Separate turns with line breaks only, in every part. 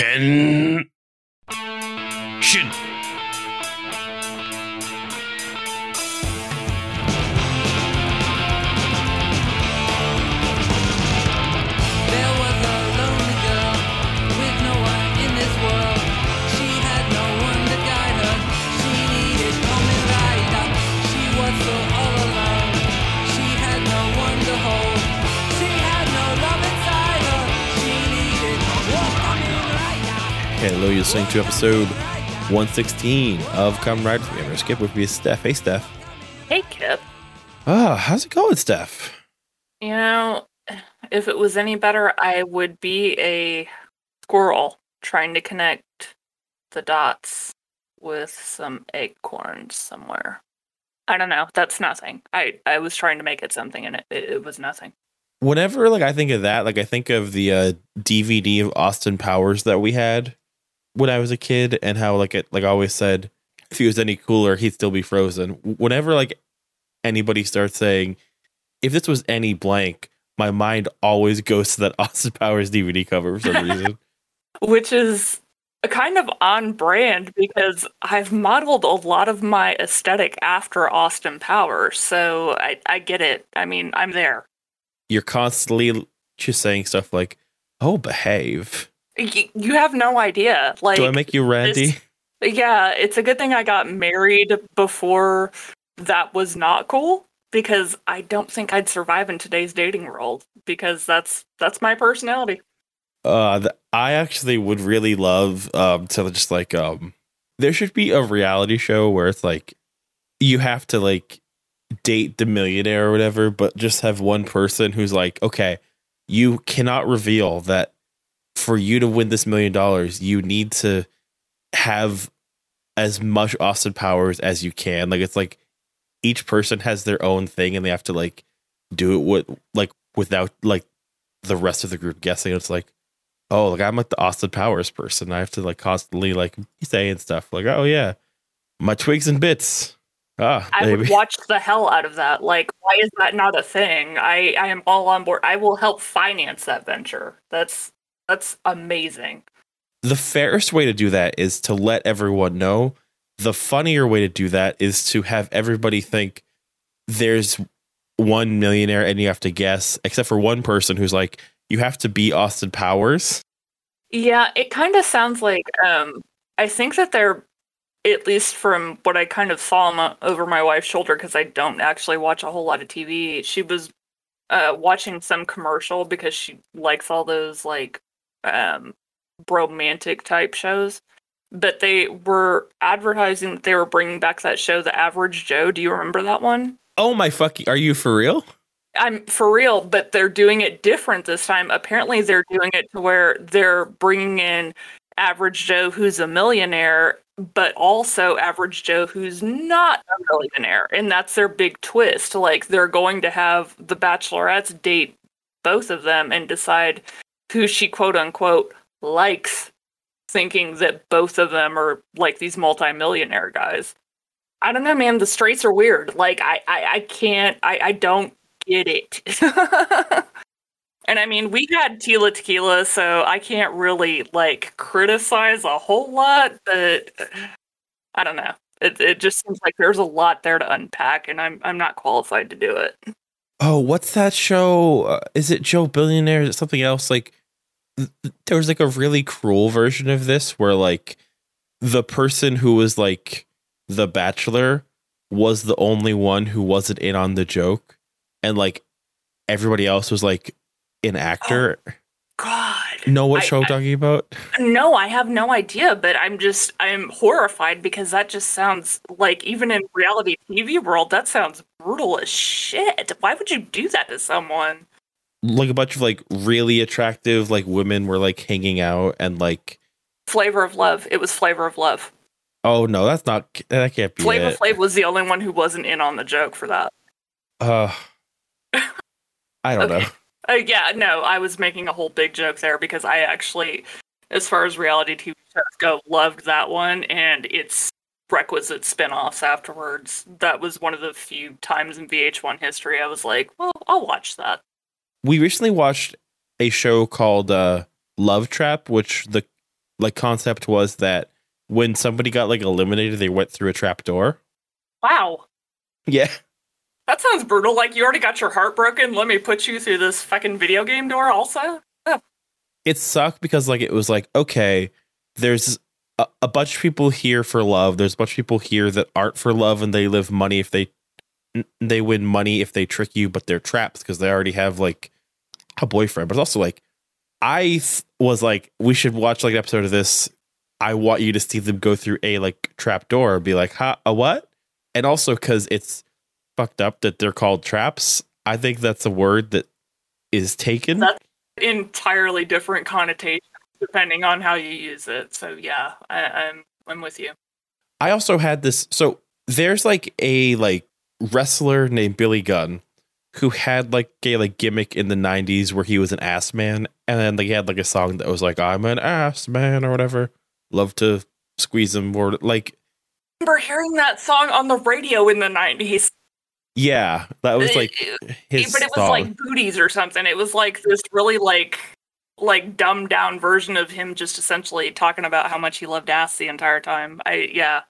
Hen. Shin. You're listening to episode 116 of Kamen Rider Gamer. Skip with me, Steph. Hey, Steph.
Hey, Kip.
Ah, how's it going, Steph?
You know, if it was any better, I would be a squirrel trying to connect the dots with some acorns somewhere. I don't know. That's nothing. I, I was trying to make it something and it, it, it was nothing.
Whenever like I think of that, like I think of the uh, DVD of Austin Powers that we had when I was a kid, and how like it like I always said, if he was any cooler, he'd still be frozen. Whenever like anybody starts saying, if this was any blank, my mind always goes to that Austin Powers DVD cover for some reason.
Which is kind of on brand because I've modeled a lot of my aesthetic after Austin Powers. So I, I get it. I mean, I'm there.
You're constantly just saying stuff like, "Oh, behave."
Y- you have no idea. Like,
Do I make you Randy?
this- yeah, it's a good thing I got married before that was not cool because I don't think I'd survive in today's dating world because that's that's my personality.
Uh, th- I actually would really love um to just like um there should be a reality show where it's like you have to like date the millionaire or whatever, but just have one person who's like, okay, you cannot reveal that for you to win this million dollars, you need to have as much Austin Powers as you can. Like it's like each person has their own thing and they have to like do it with like without like the rest of the group guessing. It's like oh, like I'm like the Austin Powers person. I have to like constantly like saying stuff like, oh yeah, my twigs and bits. Ah,
I
baby.
would watch the hell out of that. Like, why is that not a thing? I I am all on board. I will help finance that venture. That's that's amazing.
the fairest way to do that is to let everyone know. The funnier way to do that is to have everybody think there's one millionaire and you have to guess, except for one person who's like, you have to be Austin Powers.
Yeah, it kind of sounds like um I think that they're at least from what I kind of saw my, over my wife's shoulder because I don't actually watch a whole lot of TV. She was uh watching some commercial because she likes all those like um romantic type shows. But they were advertising that they were bringing back that show, The Average Joe. Do you remember that one?
Oh my fucking, are you for real?
I'm for real, but they're doing it different this time. Apparently, they're doing it to where they're bringing in average Joe who's a millionaire, but also average Joe who's not a millionaire. And that's their big twist. Like, they're going to have the bachelorettes date both of them and decide who she quote unquote likes, thinking that both of them are like these multimillionaire guys. I don't know, man. The straights are weird. Like I, I, I can't. I, I don't get it. and I mean, we had Tila Tequila, so I can't really like criticize a whole lot. But I don't know. It it just seems like there's a lot there to unpack, and I'm I'm not qualified to do it.
Oh, what's that show? Uh, is it Joe Billionaire? Is it something else? Like, there was like a really cruel version of this where like the person who was like the bachelor was the only one who wasn't in on the joke, and like everybody else was like an actor.
Oh, God.
know what
I-
show I'm talking about?
No, I have no idea, but I'm just I'm horrified because that just sounds like even in reality TV world, that sounds brutal as shit. Why would you do that to someone?
Like a bunch of like really attractive like women were like hanging out and like.
Flavor of Love. It was Flavor of Love.
Oh no, that's not. That can't be
Flavor
it.
Flav was the only one who wasn't in on the joke for that.
Uh, I don't
Okay.
know.
Uh, yeah, no, I was making a whole big joke there because I actually, as far as reality TV shows go, loved that one and its requisite spin-offs afterwards. That was one of the few times in VH1 history I was like, well, I'll watch that.
We recently watched a show called uh, Love Trap, which the like concept was that when somebody got like eliminated, they went through a trap door.
Wow.
Yeah.
That sounds brutal. Like you already got your heart broken. Let me put you through this fucking video game door also.
It sucked because like it was like, okay, there's a, a bunch of people here for love. There's a bunch of people here that aren't for love and they live money if they they win money if they trick you, but they're traps because they already have like a boyfriend. But it's also like I th- was like, we should watch like an episode of this. I want you to see them go through a like trap door, be like, huh, a what? And also because it's fucked up that they're called traps. I think that's a word that is taken.
That's entirely different connotations depending on how you use it. So yeah, I, I'm I'm with you.
I also had this. So there's like a like wrestler named Billy Gunn who had like a like gimmick in the 90s where he was an ass man and then like, he had like a song that was like I'm an ass man or whatever. Love to squeeze him or like
I remember hearing that song on the radio in the 90s.
yeah, that was like his
but it was
song.
like booties or something. It was like this really like like dumbed down version of him just essentially talking about how much he loved ass the entire time. I yeah.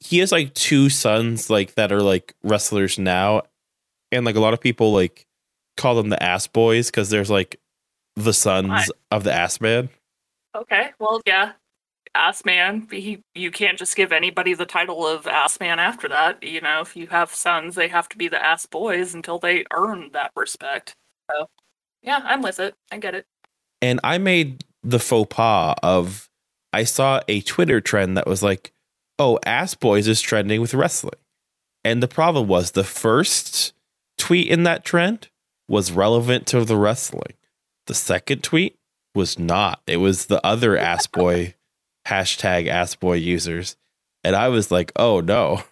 he has like two sons like that are like wrestlers now and like a lot of people like call them the ass boys because there's like the sons of the ass man
Okay. Well, yeah. Ass man. He, you can't just give anybody the title of ass man after that. You know, if you have sons, they have to be the ass boys until they earn that respect. So, yeah, I'm with it. I get it.
and i made the faux pas of i saw a twitter trend that was like oh ass boys is trending with wrestling and the problem was the first tweet in that trend was relevant to the wrestling. The second tweet was not. It was the other ass boy hashtag ass boy users. And i was like oh no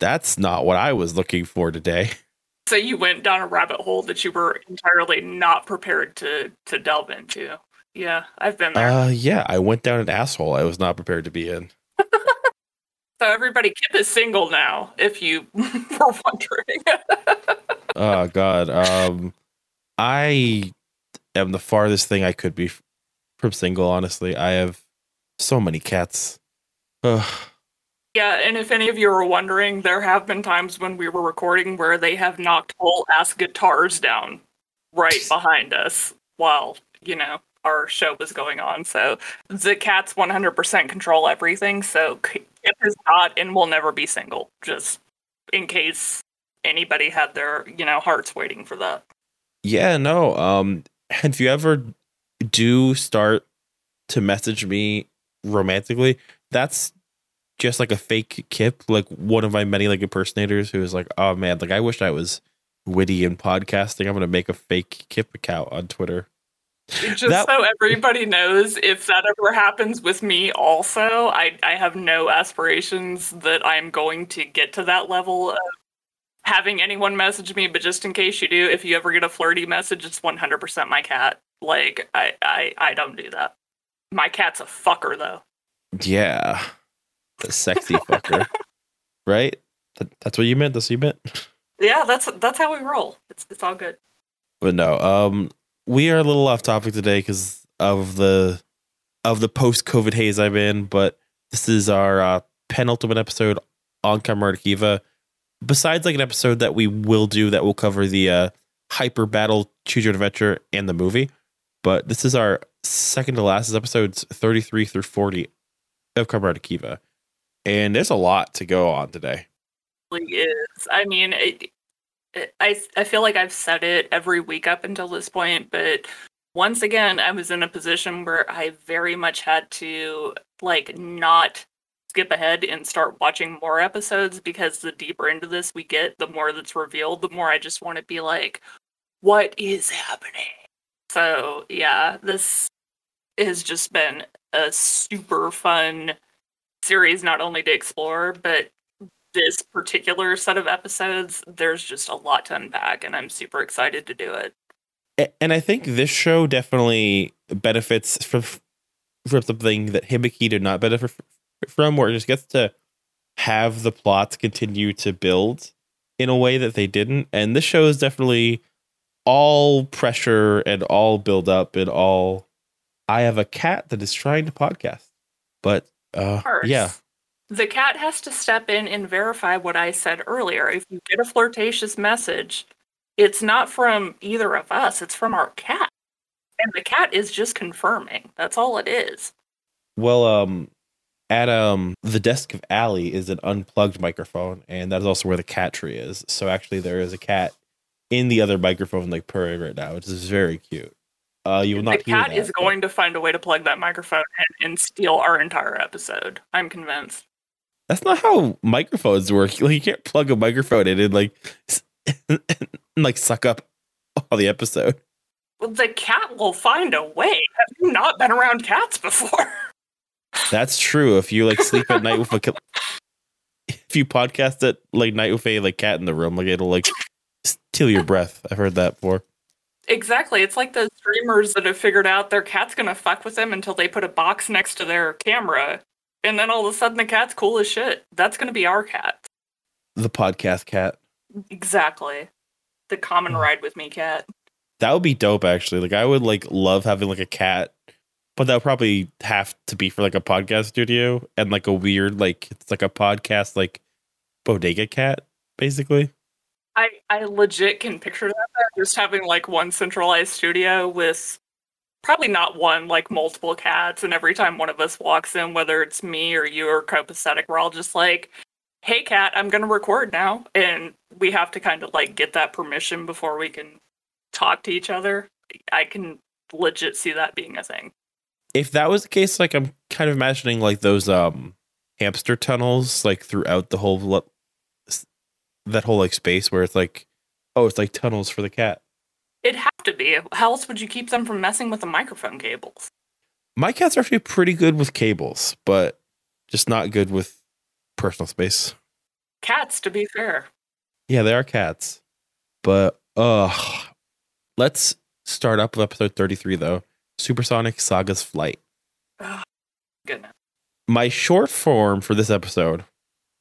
that's not what i was looking for today.
So you went down a rabbit hole that you were entirely not prepared to to delve into. Yeah, I've been there.
uh yeah i went down an asshole i was not prepared to be in
so everybody, Kip is single now. If you were wondering.
oh god um i am the farthest thing i could be from single honestly i have so many cats Ugh.
Yeah, and if any of you are wondering, there have been times when we were recording where they have knocked whole ass guitars down right behind us while, you know, our show was going on. So the cats 100% control everything. So Kip is not and will never be single, just in case anybody had their, you know, hearts waiting for that.
yeah no um if you ever do start to message me romantically that's just like a fake kip like one of my many like impersonators who is like oh man like i wish i was witty in podcasting i'm gonna make a fake kip account on twitter
Just
That-
so everybody knows, if that ever happens with me, also, I, I have no aspirations that I'm going to get to that level of having anyone message me. But just in case you do, if you ever get a flirty message, it's 100% my cat. Like, I, I, I don't do that. My cat's a fucker, though.
Yeah. The sexy fucker. right? That, that's what you meant. That's what you meant.
Yeah, that's that's how we roll. It's it's all good.
But no, um we are a little off topic today because of the of the post COVID haze I'm in, but this is our uh, penultimate episode on Kamen Rider Kiva. Besides like an episode that we will do that will cover the uh hyper battle choose your adventure and the movie. But this is our second to last episodes 33 through 40 of Kamen Rider Kiva. And there's a lot to go on today.
really is. I mean, it, it, I I feel like I've said it every week up until this point, but once again, I was in a position where I very much had to like not skip ahead and start watching more episodes because the deeper into this we get, the more that's revealed, the more I just want to be like, what is happening? So yeah, this has just been a super fun series not only to explore, but this particular set of episodes, there's just a lot to unpack, and I'm super excited to do it.
And I think this show definitely benefits from from something that Hibiki did not benefit from, where it just gets to have the plots continue to build in a way that they didn't. And this show is definitely all pressure and all build up and all I have a cat that is trying to podcast. But uh yeah.
The cat has to step in and verify what I said earlier. If you get a flirtatious message, it's not from either of us, it's from our cat. And the cat is just confirming. That's all it is.
Well, um at um the desk of Allie is an unplugged microphone, and that is also where the cat tree is. So actually there is a cat in the other microphone like purring right now, which is very cute. Uh you will
The
not hear
cat
that,
is
but-
going to find a way to plug that microphone and, and steal our entire episode. I'm convinced.
That's not how microphones work. Like you can't plug a microphone in and like and, like suck up all the episode.
Well, the cat will find a way. Have you not been around cats before?
That's true. If you like sleep at night with a if you podcast at like night with a like cat in the room, like it'll like steal your breath. I've heard that before.
Exactly. It's like those streamers that have figured out their cat's gonna fuck with them until they put a box next to their camera. And then all of a sudden the cat's cool as shit. That's gonna be our cat.
The podcast cat.
Exactly. The common
Hmm.
ride with me cat.
That would be dope actually. Like I would like love having like a cat, but that would probably have to be for like a podcast studio and like a weird like it's like a podcast like bodega cat basically.
I, I legit can picture that just having like one centralized studio with probably not one, like multiple cats, and every time one of us walks in, whether it's me or you or copacetic, we're all just like, Hey cat, I'm gonna record now and we have to kind of like get that permission before we can talk to each other. I can legit see that being a thing.
if that was the case, like I'm kind of imagining like those um hamster tunnels like throughout the whole that whole like space where it's like oh it's like tunnels for the cat.
It'd have to be. How else would you keep them from messing with the microphone cables?
My cats are actually pretty good with cables, but just not good with personal space.
Cats, to be fair.
Yeah, they are cats. But uh let's start up with episode 33 though. Supersonic Saga's Flight.
Goodness.
my short form for this episode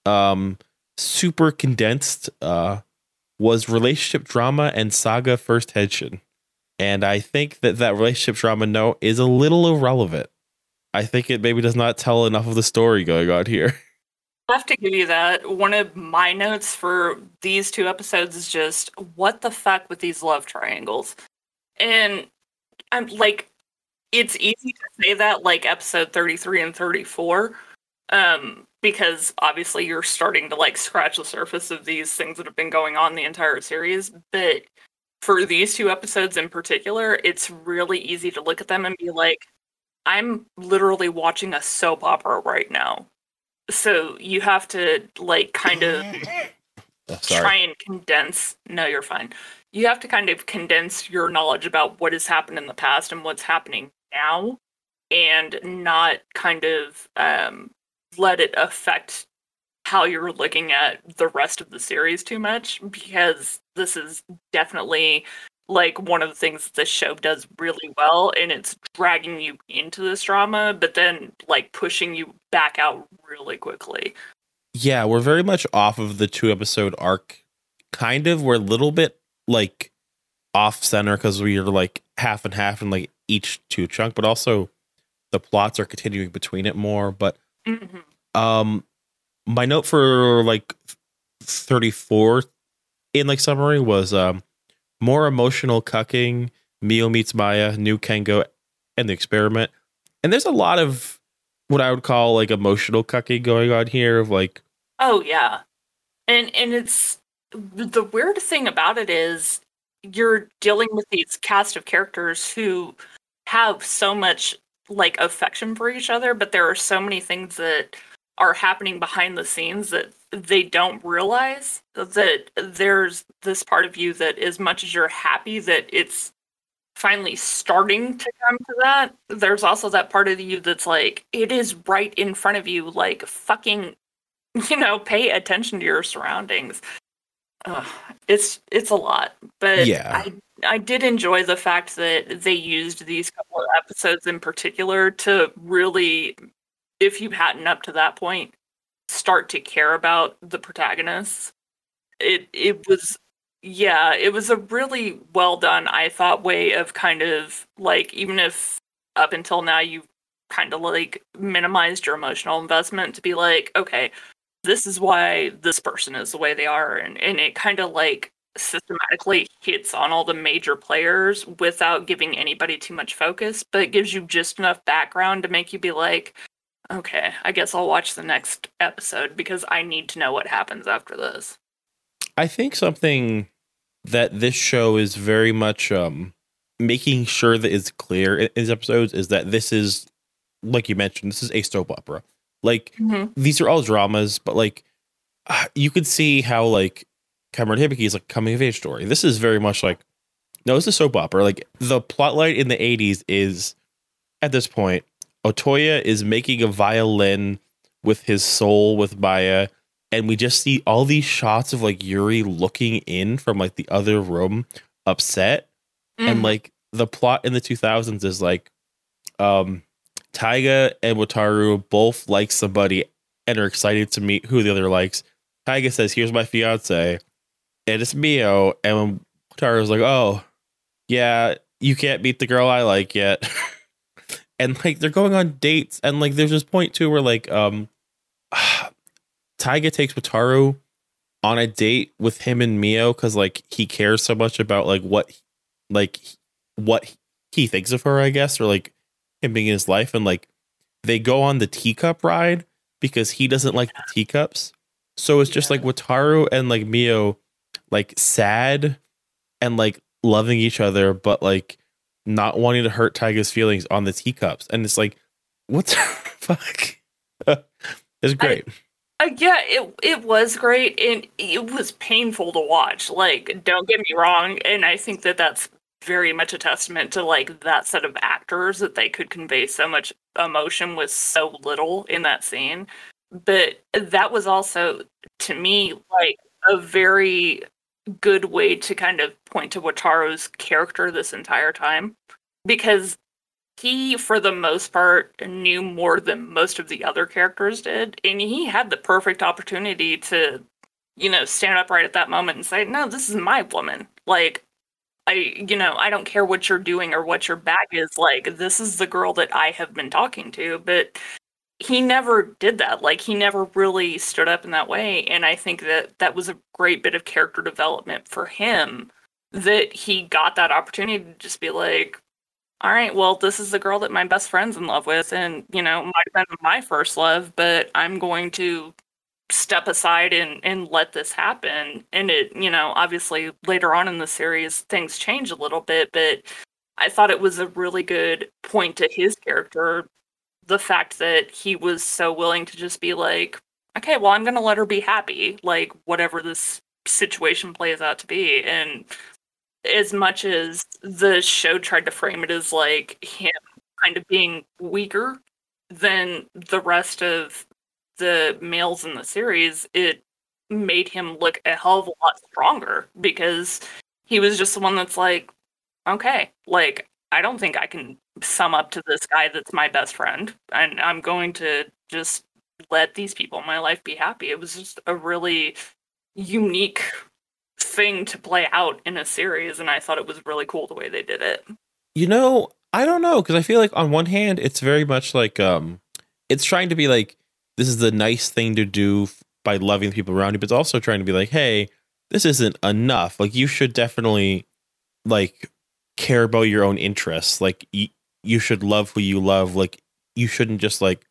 um super condensed uh was relationship drama and saga first tension and i think that that relationship drama note is a little irrelevant i think it maybe does not tell enough of the story going on here
I have to give you that. One of my notes for these two episodes is just what the fuck with these love triangles. And I'm like it's easy to say that like episode 33 and 34 um because obviously you're starting to like scratch the surface of these things that have been going on the entire series, but for these two episodes in particular, it's really easy to look at them and be like I'm literally watching a soap opera right now. So you have to like kind of try and condense no you're fine. You have to kind of condense your knowledge about what has happened in the past and what's happening now and not kind of um, let it affect how you're looking at the rest of the series too much because this is definitely like one of the things this show does really well and it's dragging you into this drama but then like pushing you back out really quickly.
Yeah we're very much off of the two episode arc kind of. We're a little bit like off center because we're like half and half in like each two chunk but also the plots are continuing between it more but
Mhm.
um my note for like 34 in like summary was um more emotional cucking mio meets maya new kengo and the experiment and there's a lot of what i would call like emotional cucking going on here of like
Oh yeah. And and it's the weird thing about it is you're dealing with these cast of characters who have so much like affection for each other, but there are so many things that are happening behind the scenes that they don't realize that there's this part of you that as much as you're happy that it's finally starting to come to that there's also that part of you that's like it is right in front of you like fucking you know pay attention to your surroundings Ugh, it's it's a lot but
Yeah.
i i did enjoy the fact that they used these couple of episodes in particular to really if you hadn't up to that point start to care about the protagonists. It it was yeah it was a really well done i thought way of kind of like even if up until now you've kind of like minimized your emotional investment to be like, okay, this is why this person is the way they are, and and it kind of like systematically hits on all the major players without giving anybody too much focus, but it gives you just enough background to make you be like, okay, I guess I'll watch the next episode because I need to know what happens after this.
I think something that this show is very much um making sure that is clear in these episodes is that this is like you mentioned, this is a soap opera. Like these are all dramas, but like uh, you could see how like Cameron Hibiki is like coming of age story. This is very much like no, it's a soap opera. Like the plotline in the '80s is at this point, Otoya is making a violin with his soul with Maya, and we just see all these shots of like Yuri looking in from like the other room, upset, and
Mhm.
like the plot in the 2000s is like, um, Taiga and Wataru both like somebody and are excited to meet who the other likes. Taiga says, "Here's my fiance," and it's Mio. And when Wataru's like, "Oh, yeah, you can't beat the girl I like yet," and like they're going on dates, and like there's this point too where like um, Taiga takes Wataru on a date with him and Mio because like he cares so much about like what like what he thinks of her, I guess, or like him being in his life, and like they go on the teacup ride because he doesn't like the teacups. So it's just like Wataru and like Mio, like sad and like loving each other, but like not wanting to hurt Taiga's feelings on the teacups. And it's like, what the fuck? it's great.
Uh, yeah, it it was great and it was painful to watch. Like, don't get me wrong, and I think that that's very much a testament to like that set of actors that they could convey so much emotion with so little in that scene. But that was also to me like a very good way to kind of point to Wataru's character this entire time because he for the most part knew more than most of the other characters did and he had the perfect opportunity to you know stand up right at that moment and say no this is my woman. Like i you know i don't care what you're doing or what your bag is. Like this is the girl that i have been talking to. But he never did that like he never really stood up in that way and i think that that was a great bit of character development for him that he got that opportunity to just be like all right, well, this is the girl that my best friend's in love with, and you know, might have been my first love, but I'm going to step aside and and let this happen. And it, you know, obviously later on in the series things change a little bit, but I thought it was a really good point to his character, the fact that he was so willing to just be like, okay, well, I'm going to let her be happy, like whatever this situation plays out to be, and as much as the show tried to frame it as like him kind of being weaker than the rest of the males in the series, it made him look a hell of a lot stronger because he was just the one that's like, okay, like I don't think I can sum up to this guy that's my best friend, and I'm going to just let these people in my life be happy. It was just a really unique thing to play out in a series and I thought it was really cool the way they did it.
You know, I don't know because I feel like on one hand it's very much like um it's trying to be like this is the nice thing to do by loving the people around you, but it's also trying to be like, hey, this isn't enough. Like you should definitely like care about your own interests. Like you should love who you love. Like you shouldn't just like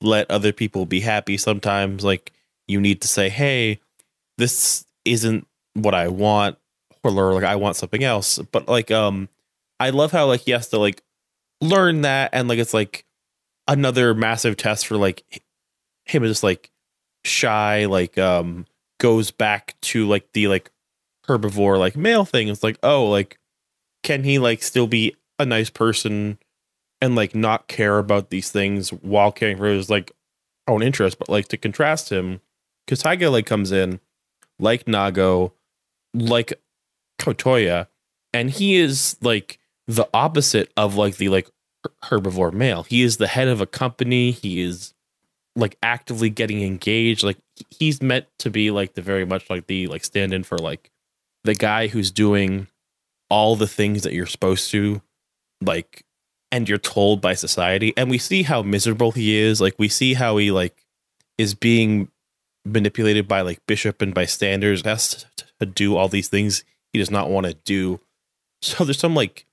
let other people be happy. Sometimes like you need to say, hey, this isn't what I want, or like I want something else. But like um I love how like he has to like learn that and like it's like another massive test for like him just like shy like um goes back to like the like herbivore like male thing it's like oh like can he like still be a nice person and like not care about these things while caring for his like own interest but like to contrast him because Taiga like comes in like Nago like Kotoya and he is like the opposite of like the like herbivore male. He is the head of a company. He is like actively getting engaged. Like he's meant to be like the very much like the like stand in for like the guy who's doing all the things that you're supposed to like and you're told by society and we see how miserable he is like we see how he like is being manipulated by like bishop and by standards has to do all these things he does not want to do. So there's some like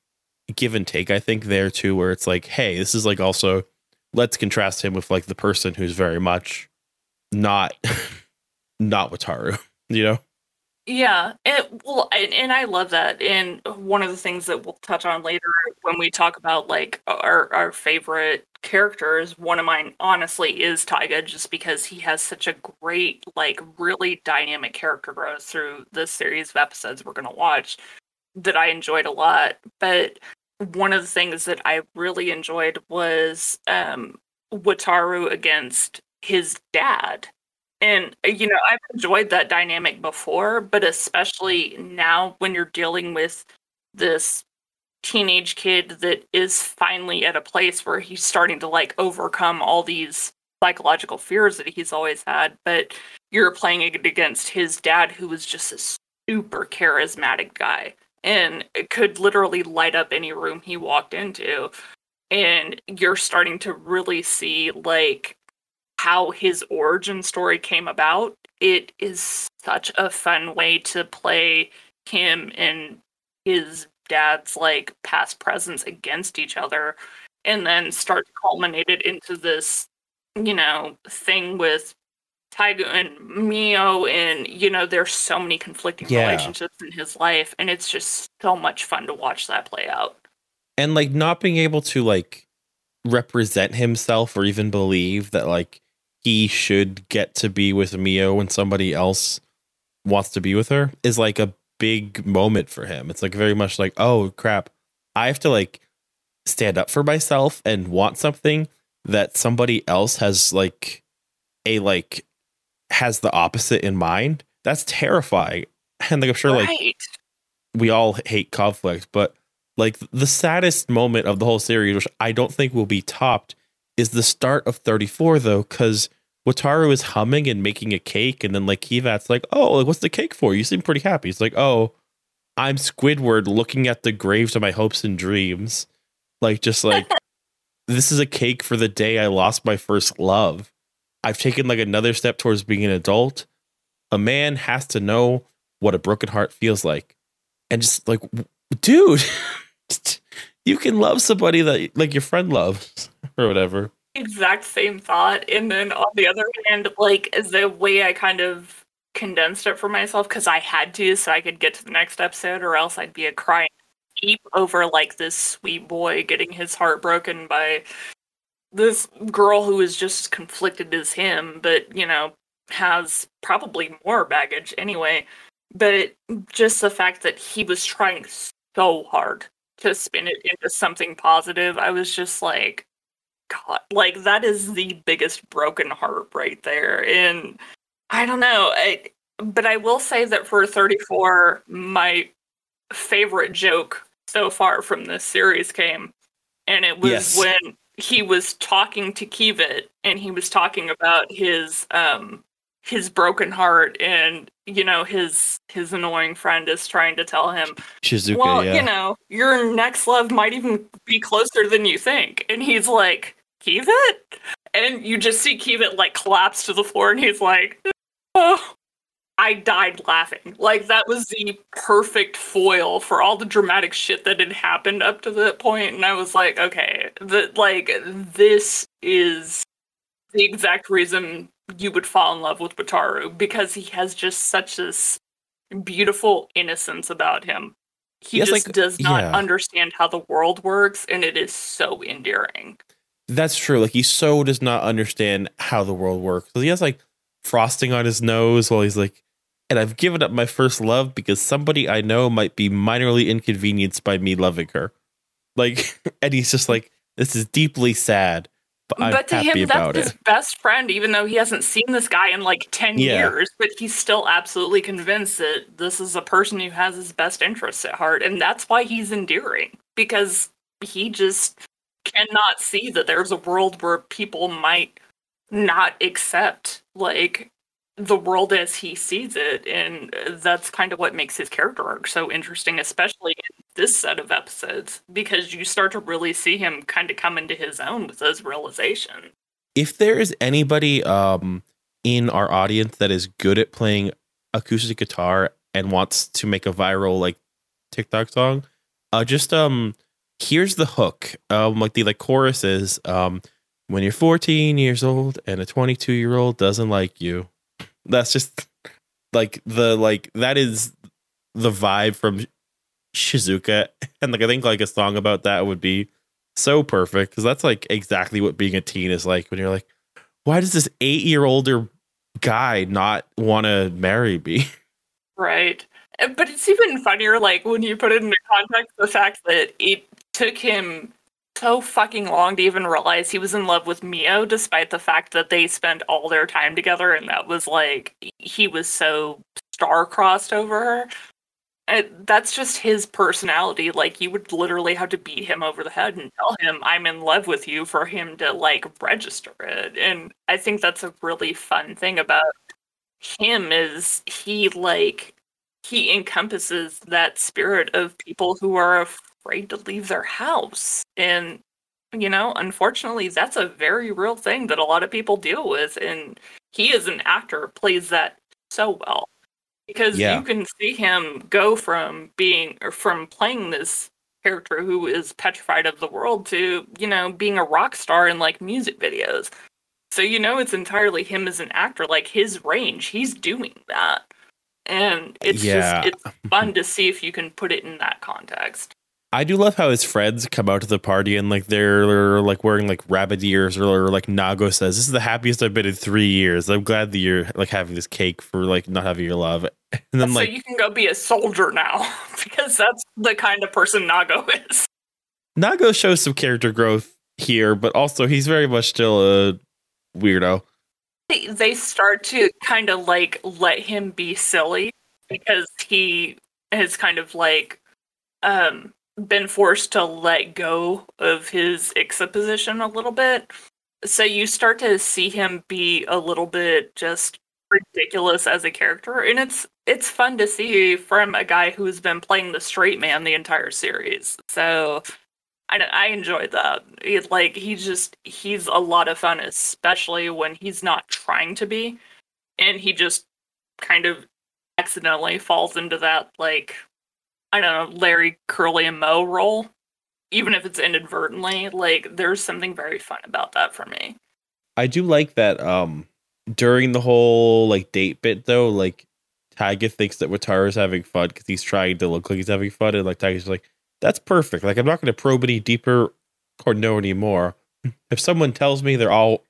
give and take i think there too where it's like hey this is like also let's contrast him with like the person who's very much not not wataru you know
Yeah, and well, and, and I love that. And one of the things that we'll touch on later when we talk about like our our favorite characters, one of mine honestly is Taiga, just because he has such a great, like, really dynamic character growth through this series of episodes we're gonna watch that I enjoyed a lot. But one of the things that I really enjoyed was um Wataru against his dad and uh, you know, I've enjoyed that dynamic before, but especially now when you're dealing with this teenage kid that is finally at a place where he's starting to like overcome all these psychological fears that he's always had, but you're playing it against his dad who was just a super charismatic guy and could literally light up any room he walked into. And you're starting to really see like how his origin story came about. It is such a fun way to play him and his dad's like past presence against each other and then start to culminate it into this, you know, thing with Taiga and Mio and you know, there's so many conflicting
Yeah.
relationships in his life and it's just so much fun to watch that play out.
and like not being able to like represent himself or even believe that like he should get to be with Mio when somebody else wants to be with her is like a big moment for him. It's like very much like, oh crap, I have to like stand up for myself and want something that somebody else has like a like has the opposite in mind. That's terrifying. And like I'm sure like
right.
we all hate conflict, but like the saddest moment of the whole series, which I don't think will be topped, is the start of 34 though, because Wataru is humming and making a cake, and then like Kivat's like, "Oh, like what's the cake for? You seem pretty happy." He's like, "Oh, I'm Squidward looking at the graves of my hopes and dreams, like just like this is a cake for the day I lost my first love. I've taken like another step towards being an adult. A man has to know what a broken heart feels like, and just like, dude." You can love somebody that like your friend loves or whatever.
exact same thought and then on the other hand like the way i kind of condensed it for myself because i had to so i could get to the next episode or else i'd be a crying deep over like this sweet boy getting his heart broken by this girl who is just as conflicted as him but you know has probably more baggage anyway but just the fact that he was trying so hard to spin it into something positive i was just like God, like that is the biggest broken heart right there. And I don't know, I, but I will say that for 34, my favorite joke so far from this series came, and it was
Yes.
when he was talking to Kivat, and he was talking about his um his broken heart, and you know his his annoying friend is trying to tell him
Shizuka,
well,
yeah.
you know, your next love might even be closer than you think. And he's like, Kivat? And you just see Kivat like collapse to the floor and he's like, oh. I died laughing. Like that was the perfect foil for all the dramatic shit that had happened up to that point. And I was like, okay, that like this is the exact reason you would fall in love with Wataru because he has just such this beautiful innocence about him. He
He
just
like-
does not
yeah.
understand how the world works, and it is so endearing.
That's true. Like he so does not understand how the world works. So he has like frosting on his nose while he's like, and I've given up my first love because somebody I know might be minorly inconvenienced by me loving her. Like, and he's just like, this is deeply sad, but
but to him, that's
it.
his best friend, even though he hasn't seen this guy in like 10
Yeah.
years. But he's still absolutely convinced that this is a person who has his best interests at heart. And that's why he's endearing, because he just cannot see that there's a world where people might not accept, like, the world as he sees it. And that's kind of what makes his character arc so interesting, especially in this set of episodes because you start to really see him kind of come into his own with those realizations.
if there is anybody um in our audience that is good at playing acoustic guitar and wants to make a viral like TikTok song, uh just um here's the hook. Um like the like chorus is um when you're 14 years old and a 22 year old doesn't like you. That's just like the like that is the vibe from Shizuka and like I think like a song about that would be so perfect because that's like exactly what being a teen is like when you're like, why does this eight year older guy not want to marry me?
Right. But it's even funnier, like when you put it into context, the fact that it took him so fucking long to even realize he was in love with Mio, despite the fact that they spent all their time together, and that was like he was so star-crossed over her. That's just his personality. Like you would literally have to beat him over the head and tell him I'm in love with you for him to like register it. And I think that's a really fun thing about him is he like he encompasses that spirit of people who are afraid to leave their house and you know unfortunately that's a very real thing that a lot of people deal with and he as an actor plays that so well because
Yeah.
you can see him go from being or from playing this character who is petrified of the world to you know being a rock star in like music videos so you know it's entirely him as an actor, like his range, he's doing that. And it's
Yeah.
just it's fun to see if you can put it in that context.
I do love how his friends come out to the party and like they're like wearing like rabbit ears or, like Nago says, This is the happiest I've been in three years. I'm glad that you're like having this cake for like not having your love. And then
so
like
you can go be a soldier now, because that's the kind of person Nago is.
Nago shows some character growth here, but also he's very much still a weirdo.
They, they start to kind of like let him be silly because he has kind of like um been forced to let go of his Ixa position a little bit. So you start to see him be a little bit just ridiculous as a character and it's it's fun to see from a guy who's been playing the straight man the entire series. So I, I enjoyed that. It, like he's just he's a lot of fun, especially when he's not trying to be, and he just kind of accidentally falls into that like I don't know Larry Curly and Moe role, even if it's inadvertently. Like there's something very fun about that for me.
I do like that um during the whole like date bit though, like Taiga thinks that Wataru's having fun because he's trying to look like he's having fun, and like Taiga's like, that's perfect. Like I'm not gonna probe any deeper or know anymore. If someone tells me they're all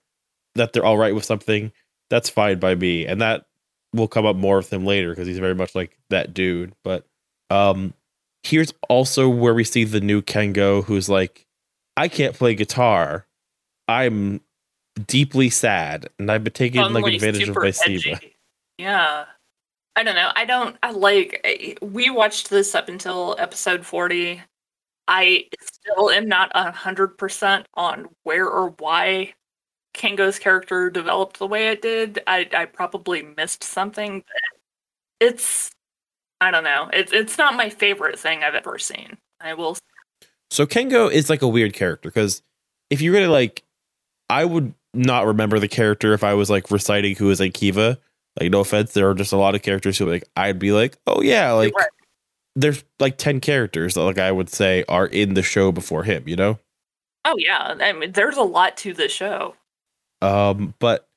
that they're all right with something, that's fine by me. And that will come up more with him later because he's very much like that dude. But um here's also where we see the new Kengo who's like, I can't play guitar. I'm deeply sad, and I've been taking like advantage of my Siva.
Yeah. I don't know. I don't. I like. We watched this up until episode forty. I still am not a hundred percent on where or why Kengo's character developed the way it did. I I probably missed something, but it's. I don't know. It's it's not my favorite thing I've ever seen. I will.
So Kengo is like a weird character because if you really like, I would not remember the character if I was like reciting who is like Kiva. Like no offense, there are just a lot of characters who like I'd be like, oh yeah, like
Right.
there's like ten characters that like I would say are in the show before him. You know.
Oh yeah. I mean, there's a lot to the show.
Um, but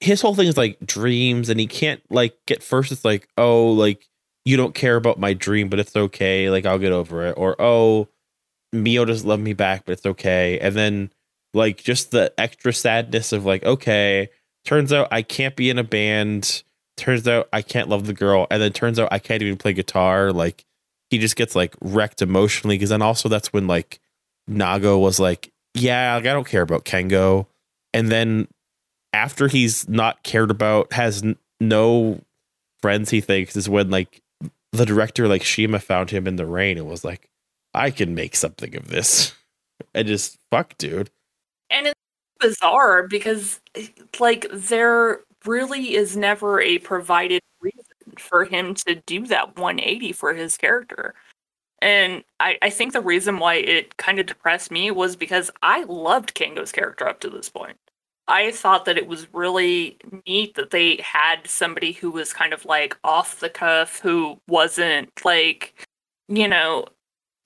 his whole thing is like dreams, and he can't like get first. It's like, oh, like you don't care about my dream, but it's okay. Like I'll get over it. Or oh, Mio doesn't love me back, but it's okay. And then like just the extra sadness of like, okay, turns out I can't be in a band. Turns out I can't love the girl, and then turns out I can't even play guitar. Like he just gets like wrecked emotionally because then also that's when like Nago was like, yeah, like, I don't care about Kengo and then after he's not cared about has n- no friends he thinks is when like the director like shima found him in the rain and was like i can make something of this. And just fuck dude.
And it's bizarre because like there really is never a provided reason for him to do that 180 for his character. And I, I think the reason why it kind of depressed me was because I loved Kengo's character up to this point. I thought that it was really neat that they had somebody who was kind of like off the cuff, who wasn't like, you know,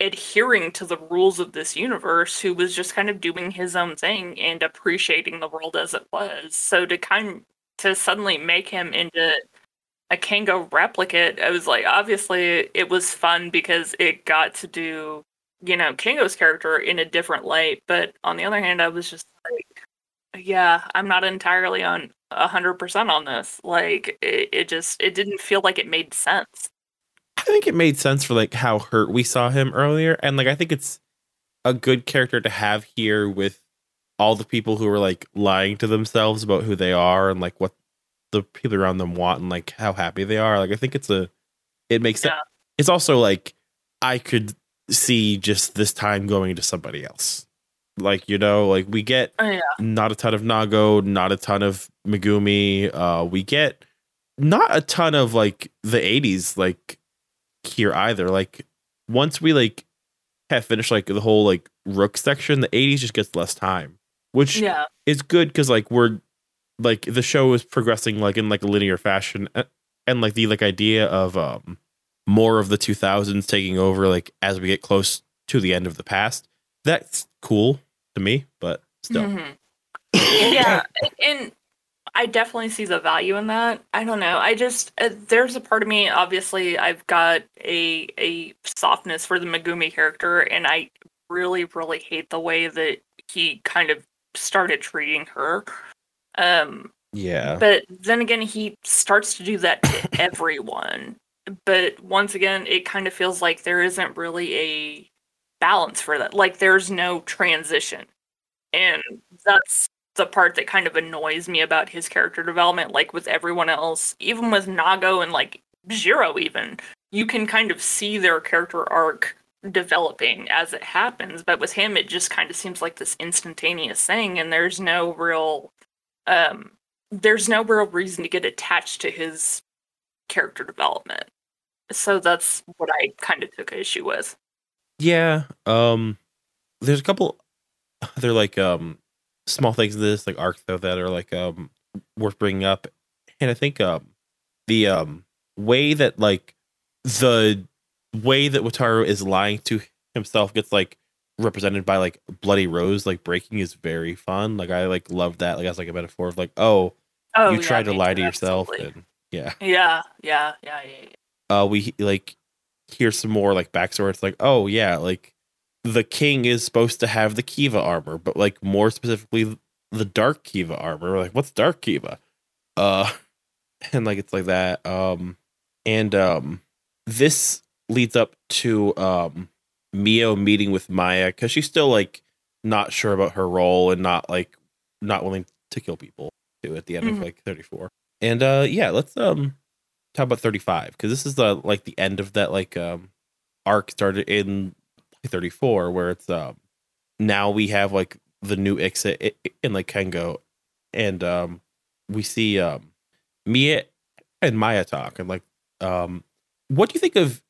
adhering to the rules of this universe, who was just kind of doing his own thing and appreciating the world as it was. So to kind to suddenly make him into a Kengo replicate, I was like, obviously it was fun because it got to do, you know, Kengo's character in a different light. But on the other hand, I was just like, yeah, I'm not entirely on a hundred percent on this. Like it, it just it didn't feel like it made sense.
I think it made sense for like how hurt we saw him earlier, and like I think it's a good character to have here with all the people who are like lying to themselves about who they are and like what the people around them want and like how happy they are. Like I think it's a it makes sense. It's also like I could see just this time going to somebody else. Like you know, like we get
Oh, yeah.
not a ton of Nago, not a ton of Megumi. Uh, we get not a ton of like the '80s like here either. Like once we like have finished like the whole like Rook section, the '80s just gets less time, which
Yeah.
is good because like we're like the show is progressing like in like a linear fashion, and like the like idea of um more of the 2000s taking over like as we get close to the end of the past. That's cool to me, but still.
Mhm. yeah, and I definitely see the value in that. I don't know. I just uh, there's a part of me. Obviously, I've got a a softness for the Megumi character, and I really really hate the way that he kind of started treating her. Um,
Yeah.
but then again, he starts to do that to everyone. But once again, it kind of feels like there isn't really a balance for that. Like there's no transition. And that's the part that kind of annoys me about his character development. Like with everyone else, even with Nago and like Jiro, even, you can kind of see their character arc developing as it happens. But with him, it just kind of seems like this instantaneous thing, and there's no real um there's no real reason to get attached to his character development. So that's what I kind of took issue with.
Yeah. Um there's a couple other like um small things in this like arc though that are like um worth bringing up. And I think um the um way that like the way that Wataru is lying to himself gets like represented by like Bloody Rose like breaking is very fun. Like I like love that like as like a metaphor of like oh,
Oh,
you
yeah,
tried to lie
too,
to yourself
absolutely.
and yeah.
Yeah, yeah, yeah, yeah. yeah.
uh we like hear some more like backstory. It's like oh yeah like the king is supposed to have the kiva armor but like more specifically the dark kiva armor. We're like what's dark kiva? Uh and like it's like that. Um and um this leads up to um mio meeting with maya because she's still like not sure about her role and not like not willing to kill people too at the end
Mhm.
of like 34 and uh yeah let's um talk about 35 because this is the like the end of that like um arc started in 34 where it's um now we have like the new i- in like Kengo and um we see um Mia and Maya talk and like um what do you think of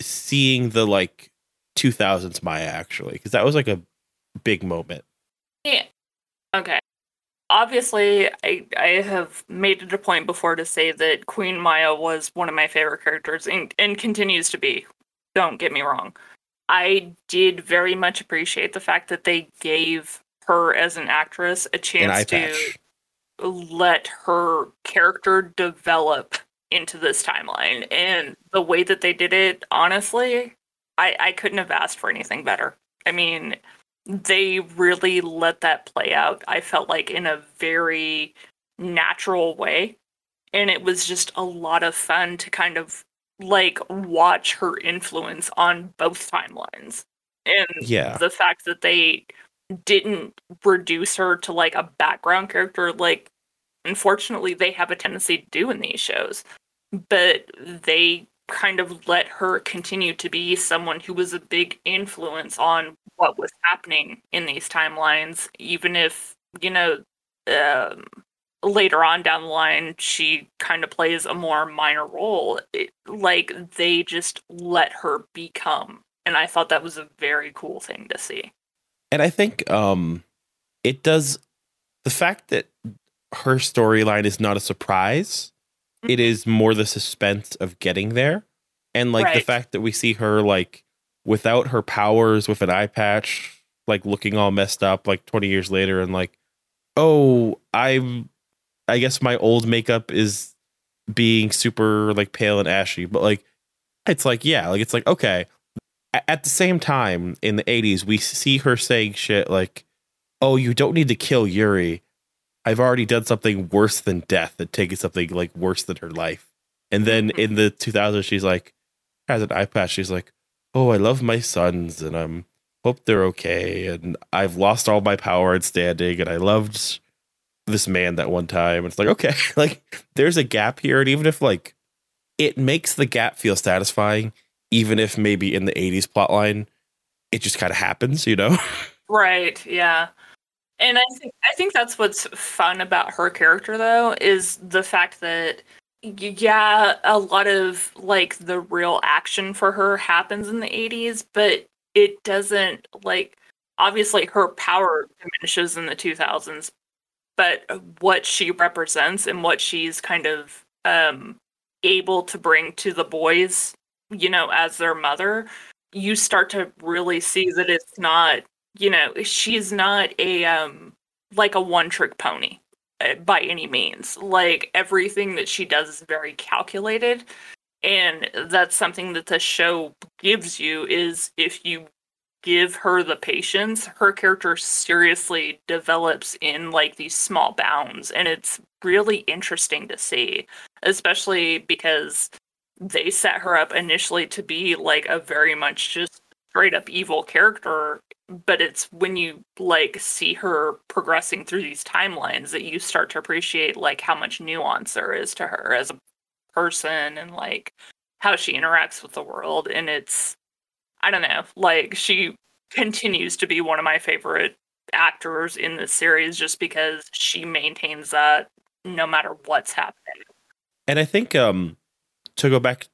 seeing the like 2000s Maya actually because that was like a big moment
Yeah. Okay. Obviously, I I have made it a point before to say that Queen Maya was one of my favorite characters and, and continues to be. Don't get me wrong. I did very much appreciate the fact that they gave her as an actress a chance to
patch
let her character develop into this timeline. And the way that they did it, honestly, I, I couldn't have asked for anything better. I mean, they really let that play out, I felt like, in a very natural way. And it was just a lot of fun to kind of like watch her influence on both timelines. And
yeah
the fact that they didn't reduce her to like a background character like unfortunately they have a tendency to do in these shows but they kind of let her continue to be someone who was a big influence on what was happening in these timelines even if you know um, later on down the line she kind of plays a more minor role it, like they just let her become And I thought that was a very cool thing to see.
And I think um it does the fact that her storyline is not a surprise. It
Mhm.
more the suspense of getting there. And like the fact that we see her like without her powers with an eye patch, like looking all messed up like 20 years later and like, oh, I'm I guess my old makeup is being super like pale and ashy, but like it's like yeah, like it's like okay. At the same time, in the 80s, we see her saying shit like, "Oh, you don't need to kill Yuri. I've already done something worse than death and taken something like worse than her life." And then
Mhm.
in the 2000s, she's like, has an patch. She's like, "Oh, I love my sons, and I'm hope they're okay. And I've lost all my power and standing, and I loved this man that one time." It's like, okay, like there's a gap here, and even if like it makes the gap feel satisfying, even if maybe in the 80s plotline it just kind of happens, you know?
Right, yeah. And I think I think that's what's fun about her character though is the fact that yeah, a lot of like the real action for her happens in the 80s, but it doesn't like obviously her power diminishes in the 2000s, but what she represents and what she's kind of um able to bring to the boys, you know, as their mother, you start to really see that it's not you know she's not a um like a one trick pony uh, by any means. Like everything that she does is very calculated. And that's something that the show gives you is if you give her the patience her character seriously develops in like these small bounds. And it's really interesting to see especially because they set her up initially to be like a very much just straight up evil character but it's when you like see her progressing through these timelines that you start to appreciate like how much nuance there is to her as a person and like how she interacts with the world. And it's i don't know like she continues to be one of my favorite actors in this series just because she maintains that no matter what's happening.
And I think um to go back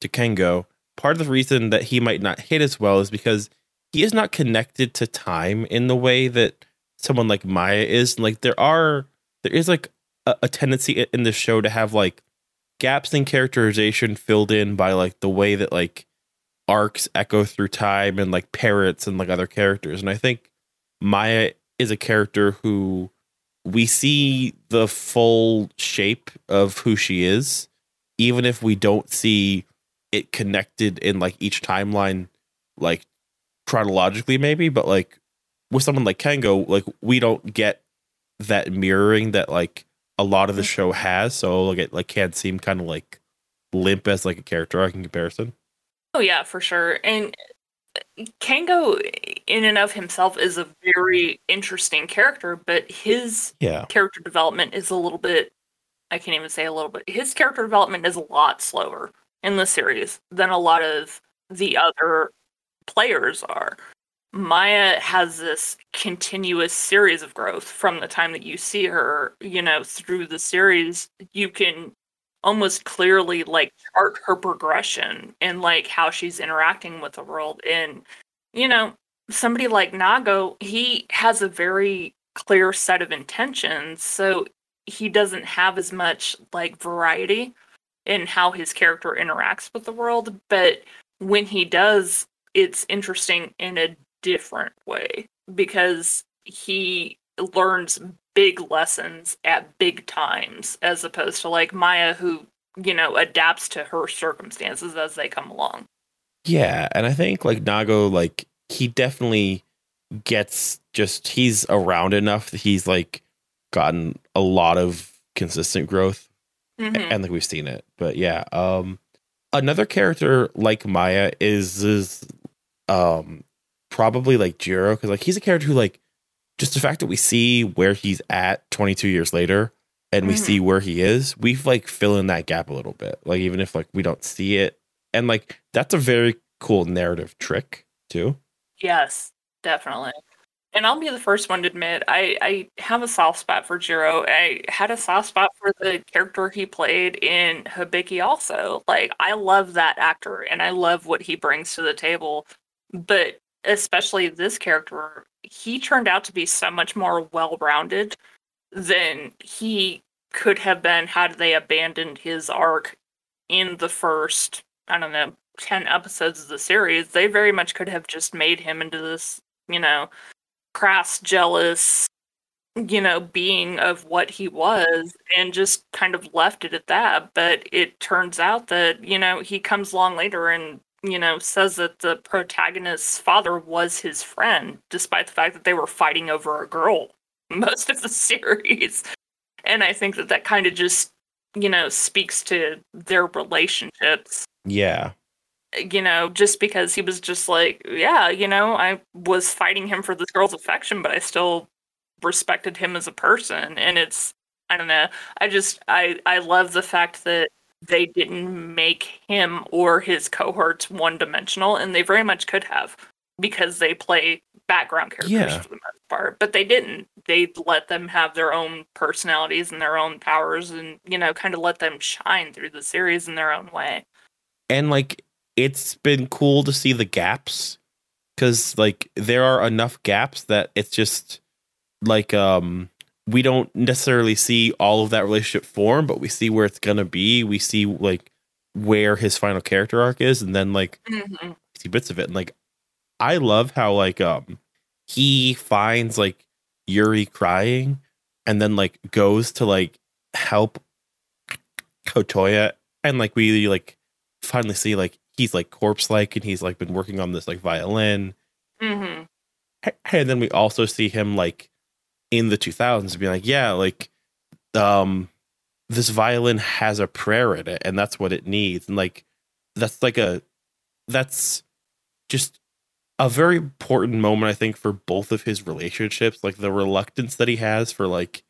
to Kengo, part of the reason that he might not hit as well is because he is not connected to time in the way that someone like Maya is. Like there are there is like a, a tendency in the show to have like gaps in characterization filled in by like the way that like arcs echo through time and like parrots and like other characters. And I think Maya is a character who we see the full shape of who she is, even if we don't see it connected in like each timeline, like chronologically, maybe. But like with someone like Kengo, like we don't get that mirroring that like a lot of the mm. show has. So like it like can't seem kind of like limp as like a character arc in comparison.
Oh yeah, for sure. And Kengo in and of himself is a very interesting character, but his
Yeah.
character development is a little bit I can't even say a little bit. His character development is a lot slower in the series than a lot of the other players are. Maya has this continuous series of growth from the time that you see her, you know, through the series. You can almost clearly like chart her progression and like how she's interacting with the world. And, you know, somebody like Nago, he has a very clear set of intentions. So he doesn't have as much like variety in how his character interacts with the world. But when he does, it's interesting in a different way because he learns big lessons at big times as opposed to like Maya who you know adapts to her circumstances as they come along.
Yeah, and I think like Nago, like he definitely gets just he's around enough that he's like gotten a lot of consistent growth,
Mhm.
and like we've seen it. But yeah, um, another character like Maya is is um probably like Jiro because like he's a character who like just the fact that we see where he's at 22 years later and we
Mhm.
see where he is, we've like fill in that gap a little bit. Like even if like we don't see it, and like that's a very cool narrative trick too.
Yes, definitely. And I'll be the first one to admit I, I have a soft spot for Jiro. I had a soft spot for the character he played in Hibiki also. Like I love that actor and I love what he brings to the table but especially this character, he turned out to be so much more well rounded than he could have been had they abandoned his arc in the first, I don't know, 10 episodes of the series. They very much could have just made him into this, you know, crass, jealous, you know, being of what he was and just kind of left it at that. But it turns out that, you know, he comes along later and, you know, says that the protagonist's father was his friend, despite the fact that they were fighting over a girl most of the series. And I think that that kind of just, you know, speaks to their relationships
Yeah.
You know, just because he was just like, yeah, you know, I was fighting him for this girl's affection, but I still respected him as a person. And it's, I don't know, I just, I, I love the fact that they didn't make him or his cohorts one dimensional, and they very much could have because they play background characters
Yeah.
for the most part, but they didn't. They let them have their own personalities and their own powers and, you know, kind of let them shine through the series in their own way.
and like it's been cool to see the gaps because like there are enough gaps that it's just like um we don't necessarily see all of that relationship form but we see where it's gonna be. We see like where his final character arc is and then like
hmm
see bits of it. And like i love how like um he finds like yuri crying and then like goes to like help otoya and like we like finally see like he's like corpse like and he's like been working on this like violin.
Hmm
and then we also see him like in the 2000s being like yeah like um this violin has a prayer in it and that's what it needs. And like that's like a that's just a very important moment i think for both of his relationships. Like the reluctance that he has for like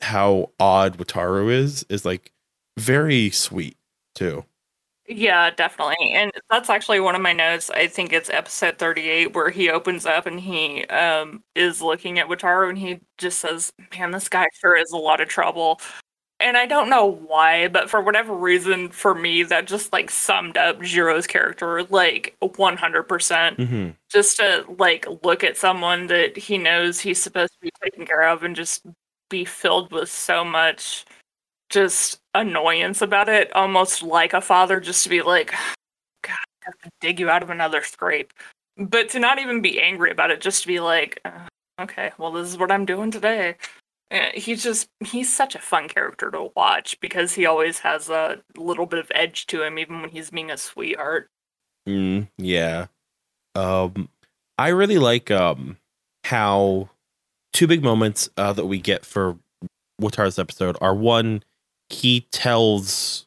how odd wataru is is like very sweet too
Yeah, definitely. And that's actually one of my notes. I think it's episode 38 where he opens up and he um is looking at Wataru and he just says, "Man, this guy sure is a lot of trouble." And I don't know why, but for whatever reason for me that just like summed up Jiro's character like 100%.
mm-hmm.
Just to like look at someone that he knows he's supposed to be taken care of and just be filled with so much just annoyance about it, almost like a father, just to be like, God, I have to dig you out of another scrape. But to not even be angry about it, just to be like, uh, okay, well, this is what I'm doing today. Uh, He's just, he's such a fun character to watch because he always has a little bit of edge to him, even when he's being a sweetheart.
Mm, yeah. Um I really like um how two big moments uh that we get for Wataru's episode are one he tells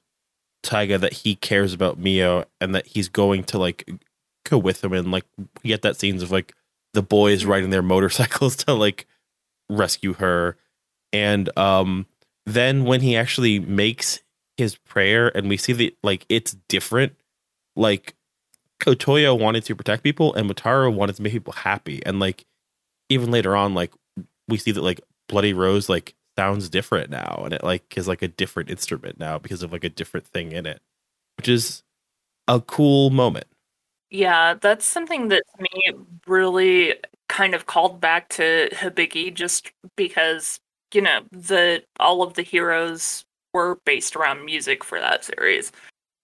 Taiga that he cares about Mio and that he's going to like go with him and like we get that scenes of like the boys riding their motorcycles to like rescue her and um then when he actually makes his prayer and we see that like it's different like Otoya wanted to protect people and Motaro wanted to make people happy. And like even later on, like we see that like Bloody Rose like sounds different now and it like is like a different instrument now because of like a different thing in it. Which is a cool moment.
Yeah, that's something that to me really kind of called back to Hibiki just because, you know, the all of the heroes were based around music for that series.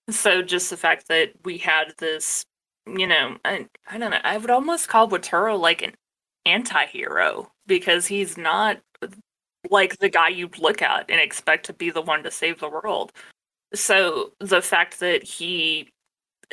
So just the fact that we had this, you know, I, I don't know, I would almost call Wataru like an anti-hero because he's not like the guy you'd look at and expect to be the one to save the world. So the fact that he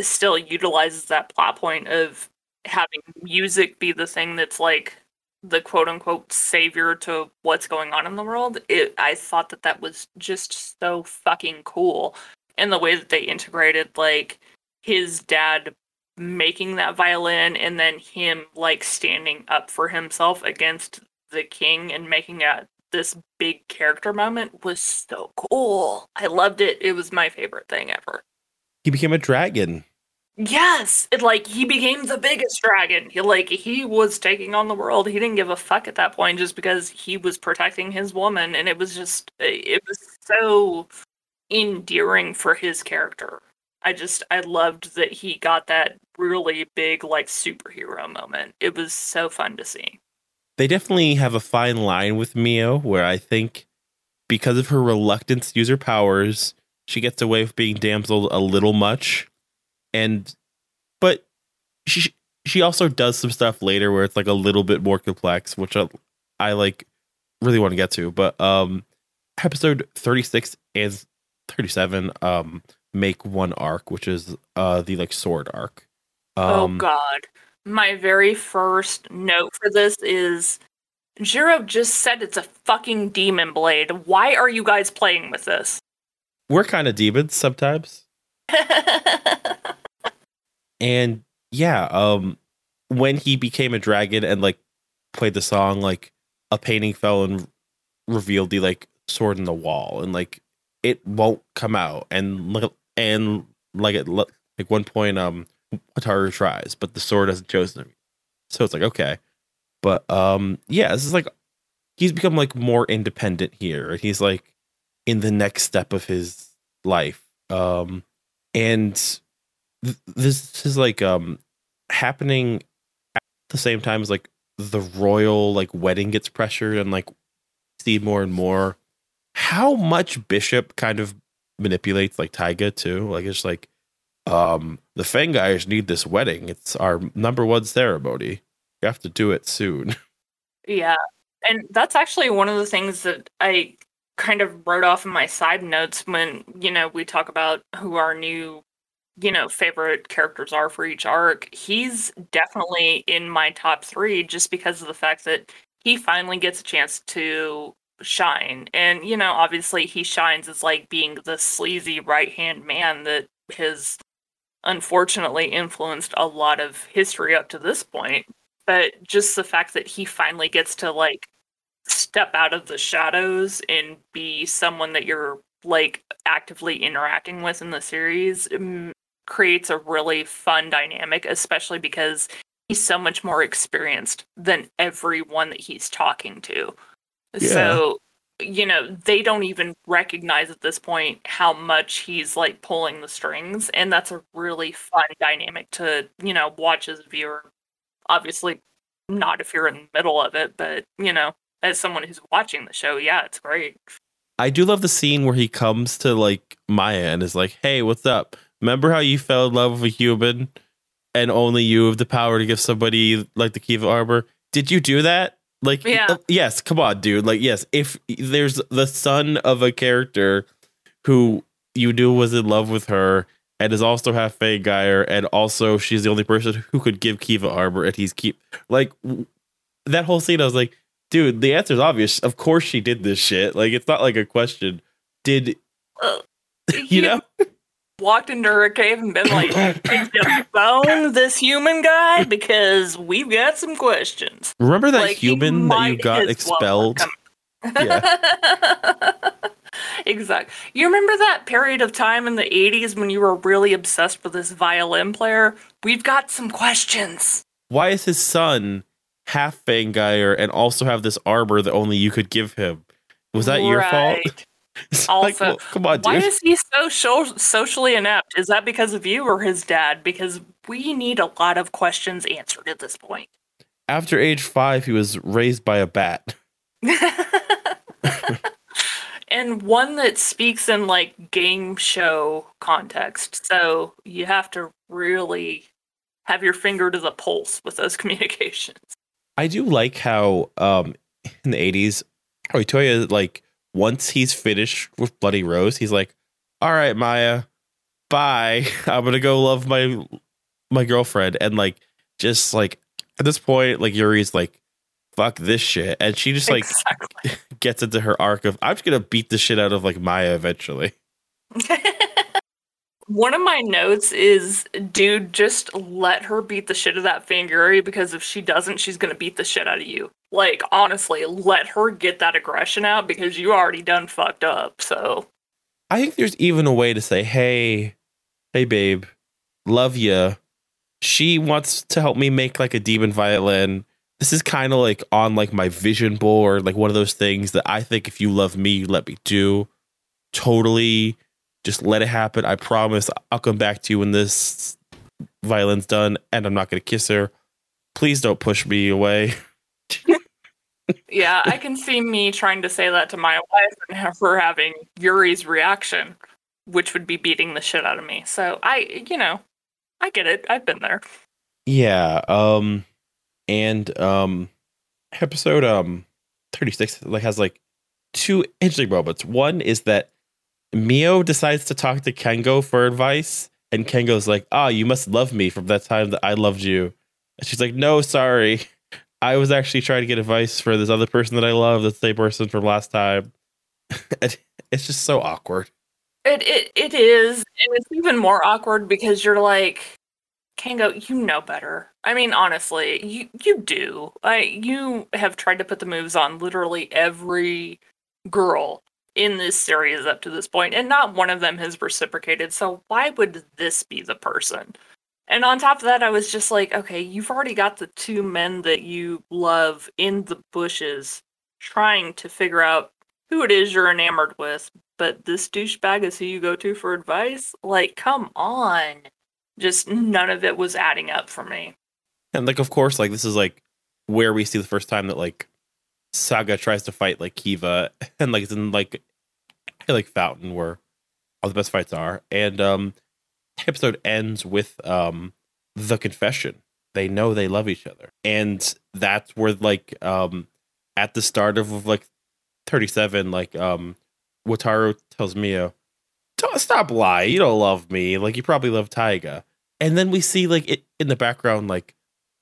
still utilizes that plot point of having music be the thing that's like the quote unquote savior to what's going on in the world it i thought that that was just so fucking cool and the way that they integrated like his dad making that violin and then him like standing up for himself against the king and making a this big character moment was so cool i loved it it was my favorite thing ever
He became a dragon.
Yes, it like he became the biggest dragon. He like he was taking on the world. He didn't give a fuck at that point just because he was protecting his woman and it was just uh, it was so endearing for his character. I just I loved that he got that really big like superhero moment. It was so fun to see.
They definitely have a fine line with Mio where I think because of her reluctance to use her powers, she gets away with being damseled a little much. And but she she also does some stuff later where it's like a little bit more complex, which I, I like really want to get to. But um episode 36 and 37 um make one arc, which is uh the like sword arc.
oh
Um
god. My very first note for this is Jiro just said it's a fucking demon blade. Why are you guys playing with this?
we're kind of demons sometimes. and yeah um when he became a dragon and like played the song like a painting fell and revealed the like sword in the wall and like it won't come out and look and like at like one point um Wataru tries but the sword hasn't chosen him. So it's like okay. But um yeah this is like he's become like more independent here. And he's like in the next step of his life. Um and th- this is like um happening at the same time as like the royal like wedding gets pressured and like see more and more. How much bishop kind of manipulates like taiga too? Like it's like um the fangires need this wedding it's our number one ceremony you have to do it soon
Yeah. And that's actually one of the things that I kind of wrote off in my side notes when, you know, we talk about who our new, you know, favorite characters are for each arc. He's definitely in my top three just because of the fact that he finally gets a chance to shine. And, you know, obviously he shines as like being the sleazy right hand man that has unfortunately influenced a lot of history up to this point but just the fact that he finally gets to like step out of the shadows and be someone that you're like actively interacting with in the series um, creates a really fun dynamic especially because he's so much more experienced than everyone that he's talking to
Yeah.
so you know they don't even recognize at this point how much he's like pulling the strings and that's a really fun dynamic to you know watch as a viewer obviously not if you're in the middle of it, but you know, as someone who's watching the show, yeah, it's great.
I do love the scene where he comes to like Maya and is like, "Hey, what's up? Remember how you fell in love with a human, and only you have the power to give somebody like the key Kiva Armor? Did you do that? Like,
Yeah.
uh, yes. Come on, dude. Like, yes. If there's the son of a character who you knew was in love with her." And is also half Fangire, and also she's the only person who could give Kiva Armor, and he's keep like that whole scene. I was like, dude, the answer's obvious. Of course she did this shit. Like it's not like a question. Did
Uh,
you know?
Walked into her cave and been like, "Did you bone this human guy? Because we've got some questions."
Remember that
Like,
human that you got expelled? Yeah.
exactly. You remember that period of time in the 80s when you were really obsessed with this violin player? We've got some questions.
Why is his son half Fangire and also have this armor that only you could give him? Was that your fault? It's like,
Also,
well, come on,
Why is he so socially inept? Is that because of you or his dad? Because we need a lot of questions answered at this point.
After age five, he was raised by a bat.
and one that speaks in like game show context. So you have to really have your finger to the pulse with those communications.
I do like how um in the eighties, how Otoya like once he's finished with Bloody Rose, he's like, "All right, Maya, bye. I'm gonna go love my my girlfriend." And like, just like at this point, like Yuri's like, "Fuck this shit," and she just like
exactly.
gets into her arc of, "I'm just gonna beat the shit out of like Maya eventually."
One of my notes is, dude, just let her beat the shit of that Fangire because if she doesn't, she's gonna beat the shit out of you. Like, honestly, let her get that aggression out because you already done fucked up. So,
I think there's even a way to say, "Hey, hey, babe, love ya." She wants to help me make like a demon violin. This is kind of like on like my vision board, like one of those things that I think if you love me, you let me do. Totally Just let it happen. I promise I'll come back to you when this violin's done and I'm not going to kiss her. Please don't push me away.
Yeah, I can see me trying to say that to my wife and her having Yuri's reaction, which would be beating the shit out of me. So I, you know, I get it. I've been there.
Yeah. Um, and um, episode um 36 like has like two interesting moments. One is that Mio decides to talk to Kengo for advice, and Kengo's like, "Ah, you must love me from that time that I loved you." And she's like, "No, sorry, I was actually trying to get advice for this other person that I love, the same person from last time." It's just so awkward.
It it it is, and it's even more awkward because you're like, Kengo, you know better. I mean, honestly, you you do. I you have tried to put the moves on literally every girl in this series up to this point, and not one of them has reciprocated. So why would this be the person? And on top of that, I was just like, okay, you've already got the two men that you love in the bushes trying to figure out who it is you're enamored with, but this douchebag is who you go to for advice? Like, come on. Just none of it was adding up for me.
And like, of course, like this is like where we see the first time that like Saga tries to fight like Kiva, and like it's in like like Fountain where all the best fights are. And um, episode ends with um the confession. They know they love each other, and that's where like um at the start of like thirty seven, like um Wataru tells Mio, "Don't stop lying. You don't love me. Like you probably love Taiga." And then we see like it in the background, like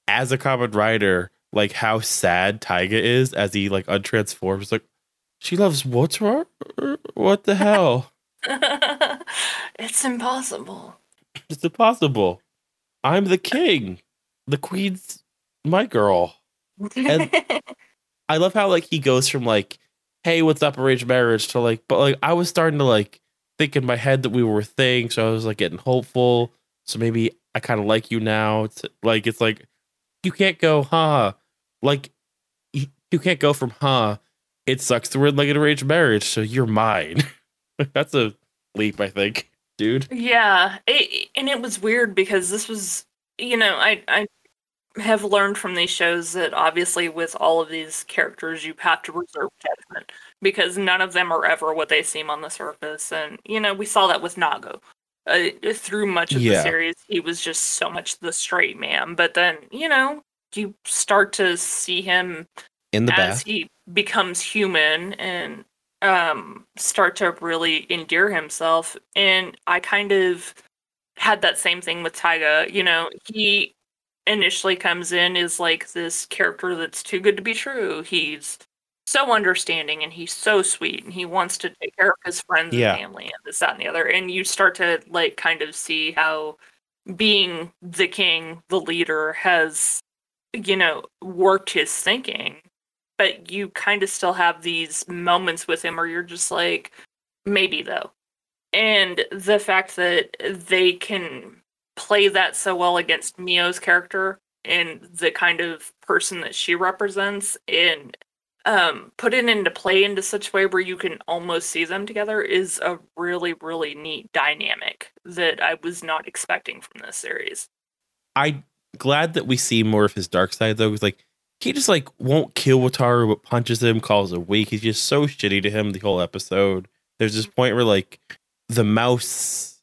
as a Kamen Rider, like how sad Taiga is as he like untransforms. Like she loves Wataru. What the hell?
it's impossible.
It's impossible. I'm the king. The queen's my girl. And- I love how like he goes from like, hey, what's up, arranged marriage to like, but like I was starting to like think in my head that we were a thing, so I was like getting hopeful. So maybe I kind of like you now. It's like it's like you can't go, huh? Like you, you can't go from huh. It sucks to word like an arranged marriage, so you're mine. That's a leap, I think, dude.
Yeah, it, and it was weird because this was, you know, I I have learned from these shows that obviously with all of these characters you have to reserve judgment because none of them are ever what they seem on the surface, and you know we saw that with Nago. Uh, through much of
Yeah.
the series, he was just so much the straight man, but then you know you start to see him
In the
as
bath.
he becomes human and um start to really endear himself and i kind of had that same thing with taiga you know he initially comes in as like this character that's too good to be true he's so understanding and he's so sweet and he wants to take care of his friends
Yeah.
and family and this that and the other and you start to like kind of see how being the king the leader has you know worked his thinking but you kind of still have these moments with him where you're just like maybe though. And the fact that they can play that so well against mio's character and the kind of person that she represents and um put it into play into such a way where you can almost see them together is a really really neat dynamic that i was not expecting from this series.
I glad that we see more of his dark side though. Because like he just like won't kill Wataru, but punches him, calls him weak. He's just so shitty to him the whole episode. There's this point where like the mouse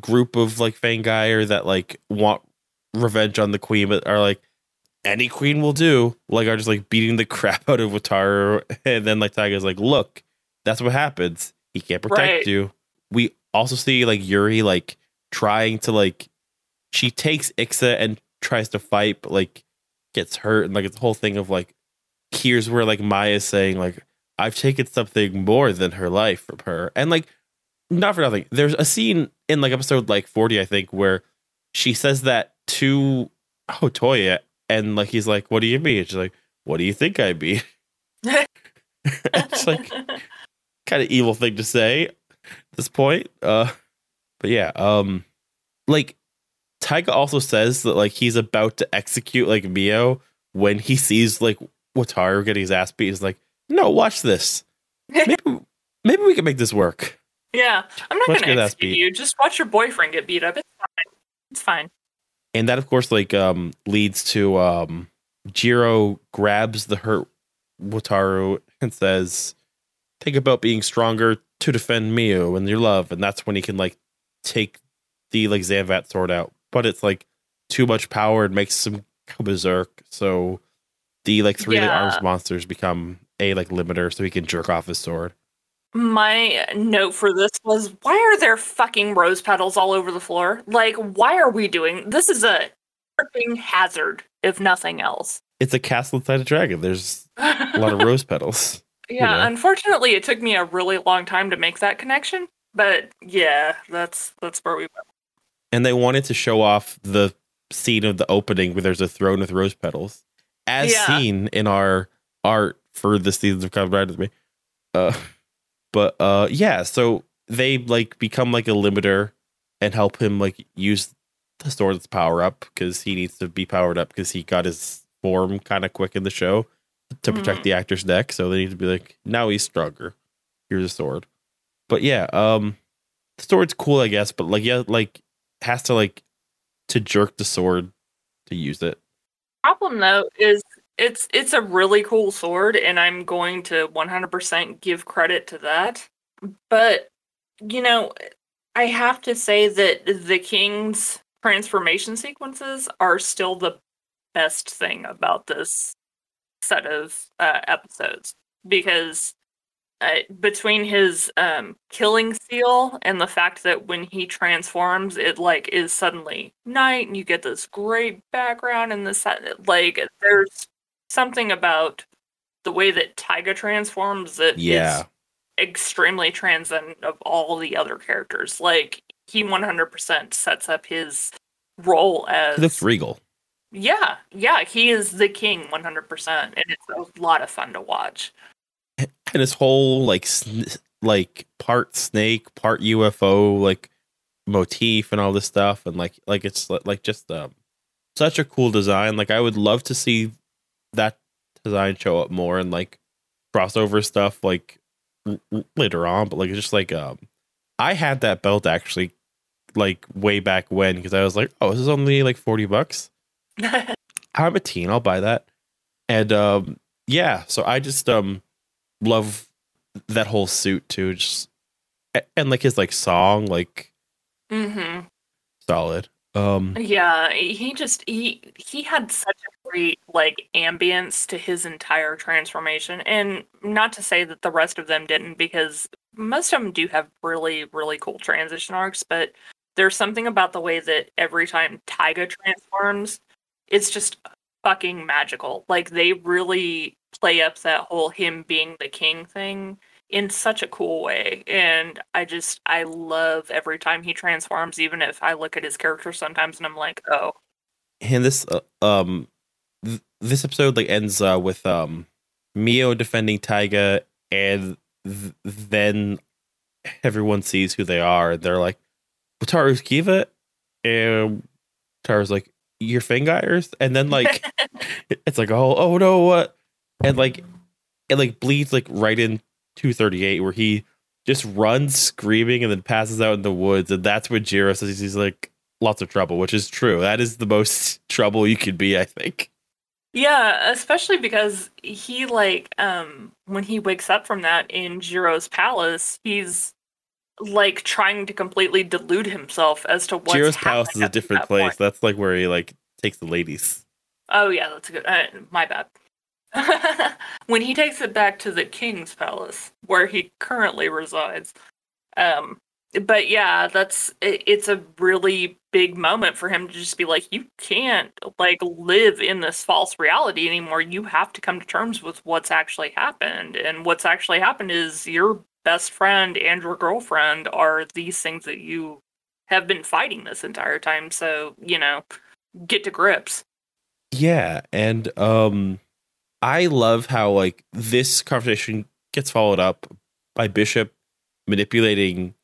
group of like Fangire that like want revenge on the queen, but are like any queen will do. Like are just like beating the crap out of Wataru, and then like Taiga's like, look, that's what happens. He can't protect
Right.
you. We also see like Yuri like trying to like she takes Ixa and tries to fight, but like gets hurt, and like it's the whole thing of like here's where like Maya's saying like I've taken something more than her life from her, and like not for nothing. There's a scene in like episode like 40, I think, where she says that to Otoya, and like he's like, "What do you mean?" And she's like, "What do you think I mean?" it's like kind of evil thing to say at this point. Uh, but yeah, um, like Taiga also says that like he's about to execute like Mio when he sees like Wataru getting his ass beat. He's like, no, watch this. Maybe maybe we can make this work.
Yeah, I'm not going to execute you. Just watch your boyfriend get beat up. It's fine. It's fine.
and that of course like um leads to um Jiro grabs the hurt Wataru and says think about being stronger to defend Mio and your love and that's when he can like take the like Zanvat sword out but it's like too much power and makes him berserk so the like three
Yeah.
arms monsters become a like limiter so he can jerk off his sword
My note for this was why are there fucking rose petals all over the floor? Like, why are we doing this? Is a freaking hazard, if nothing else.
it's a castle inside a dragon there's a lot of rose petals
yeah,
know.
unfortunately, it took me a really long time to make that connection. But yeah, that's that's where we went.
And they wanted to show off the scene of the opening where there's a throne with rose petals, as
Yeah.
seen in our art for the seasons of Come Ride with Me. Uh, but uh, yeah, so they like become like a limiter and help him like use the sword's power up because he needs to be powered up because he got his form kind of quick in the show to protect
Mhm.
the actor's neck. So they need to be like, now he's stronger. Here's a sword. But yeah, um, the sword's cool, I guess. But like, yeah, like has to like to jerk the sword to use it.
problem though is it's it's a really cool sword and i'm going to 100% give credit to that but you know i have to say that the king's transformation sequences are still the best thing about this set of uh, episodes because uh, between his um, killing seal and the fact that when he transforms, it like is suddenly night, and you get this great background and this like there's something about the way that Taiga transforms that is
Yeah,
extremely transcendent of all the other characters. Like he 100% sets up his role as
the regal.
yeah, yeah, he is the king 100%, and it's a lot of fun to watch.
And his whole like sn- like part snake part ufo like motif and all this stuff and like like it's like just um such a cool design like i would love to see that design show up more and like crossover stuff like later on but like it's just like um i had that belt actually like way back when because i was like oh this is only like 40 bucks I'm a teen. I'll buy that. And um, yeah, so I just um love that whole suit too. Just and like his like song, like
hmm
solid. Um,
Yeah, he just he he had such a great like ambience to his entire transformation, and not to say that the rest of them didn't, because most of them do have really really cool transition arcs, but there's something about the way that every time Taiga transforms, it's just fucking magical. Like they really play up that whole him being the king thing in such a cool way. And i just i love every time he transforms even if i look at his character sometimes and i'm like oh.
And this uh, um th- this episode like ends uh, with um Mio defending Taiga, and th- then everyone sees who they are, and they're like, "Wataru's Kiva," and Wataru's like, "Your fingers," and then like it's like, "Oh, oh no, what?" And like it like bleeds like right in two thirty eight, where he just runs screaming and then passes out in the woods, and that's when Jiro says he's like lots of trouble, which is true. That is the most trouble you could be, I think.
yeah especially because he like um when he wakes up from that in jiro's palace he's like trying to completely delude himself as to what's
Jiro's palace is a different
that
place.
point.
That's like where he like takes the ladies.
Oh yeah, that's a good. Uh, my bad. when he takes it back to the king's palace, where he currently resides. Um, but yeah, that's it, it's a really big moment for him to just be like, you can't like live in this false reality anymore. You have to come to terms with what's actually happened, and what's actually happened is your best friend and your girlfriend are these things that you have been fighting this entire time. So you know, get to grips.
Yeah, and um I love how like this conversation gets followed up by Bishop manipulating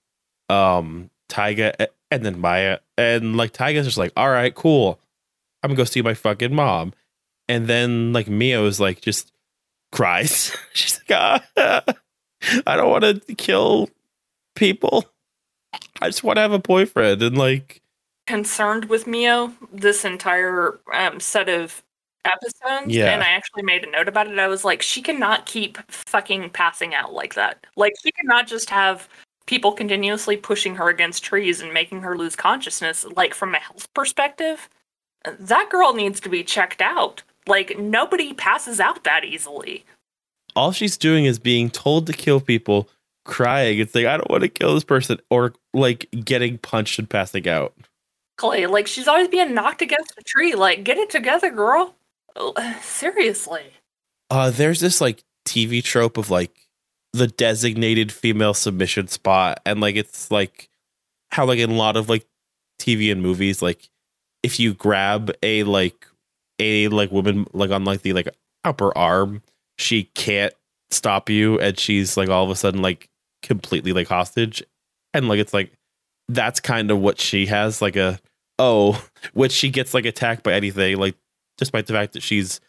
um Taiga and then Maya and like Taiga's just like, "All right, cool. I'm to go see my fucking mom." And then like Mio's like just cries. She's like, ah, "I don't want to kill people. I just want to have a boyfriend and like
concerned with Mio this entire um, set of episodes.
Yeah.
And I actually made a note about it. I was like, she cannot keep fucking passing out like that. Like, she cannot just have people continuously pushing her against trees and making her lose consciousness. Like, from a health perspective, that girl needs to be checked out. Like, nobody passes out that easily.
all she's doing is being told to kill people, crying. It's like I don't want to kill this person, or like getting punched and passing out.
Clay, like, she's always being knocked against a tree. Like, get it together, girl. Seriously.
Uh, there's this like TV trope of like the designated female submission spot, and like it's like how like in a lot of like TV and movies, like if you grab a like a like woman like on like the like upper arm, she can't stop you, and she's like all of a sudden like completely like hostage, and like it's like that's kind of what she has like a oh, which she gets like attacked by anything like despite the fact that she's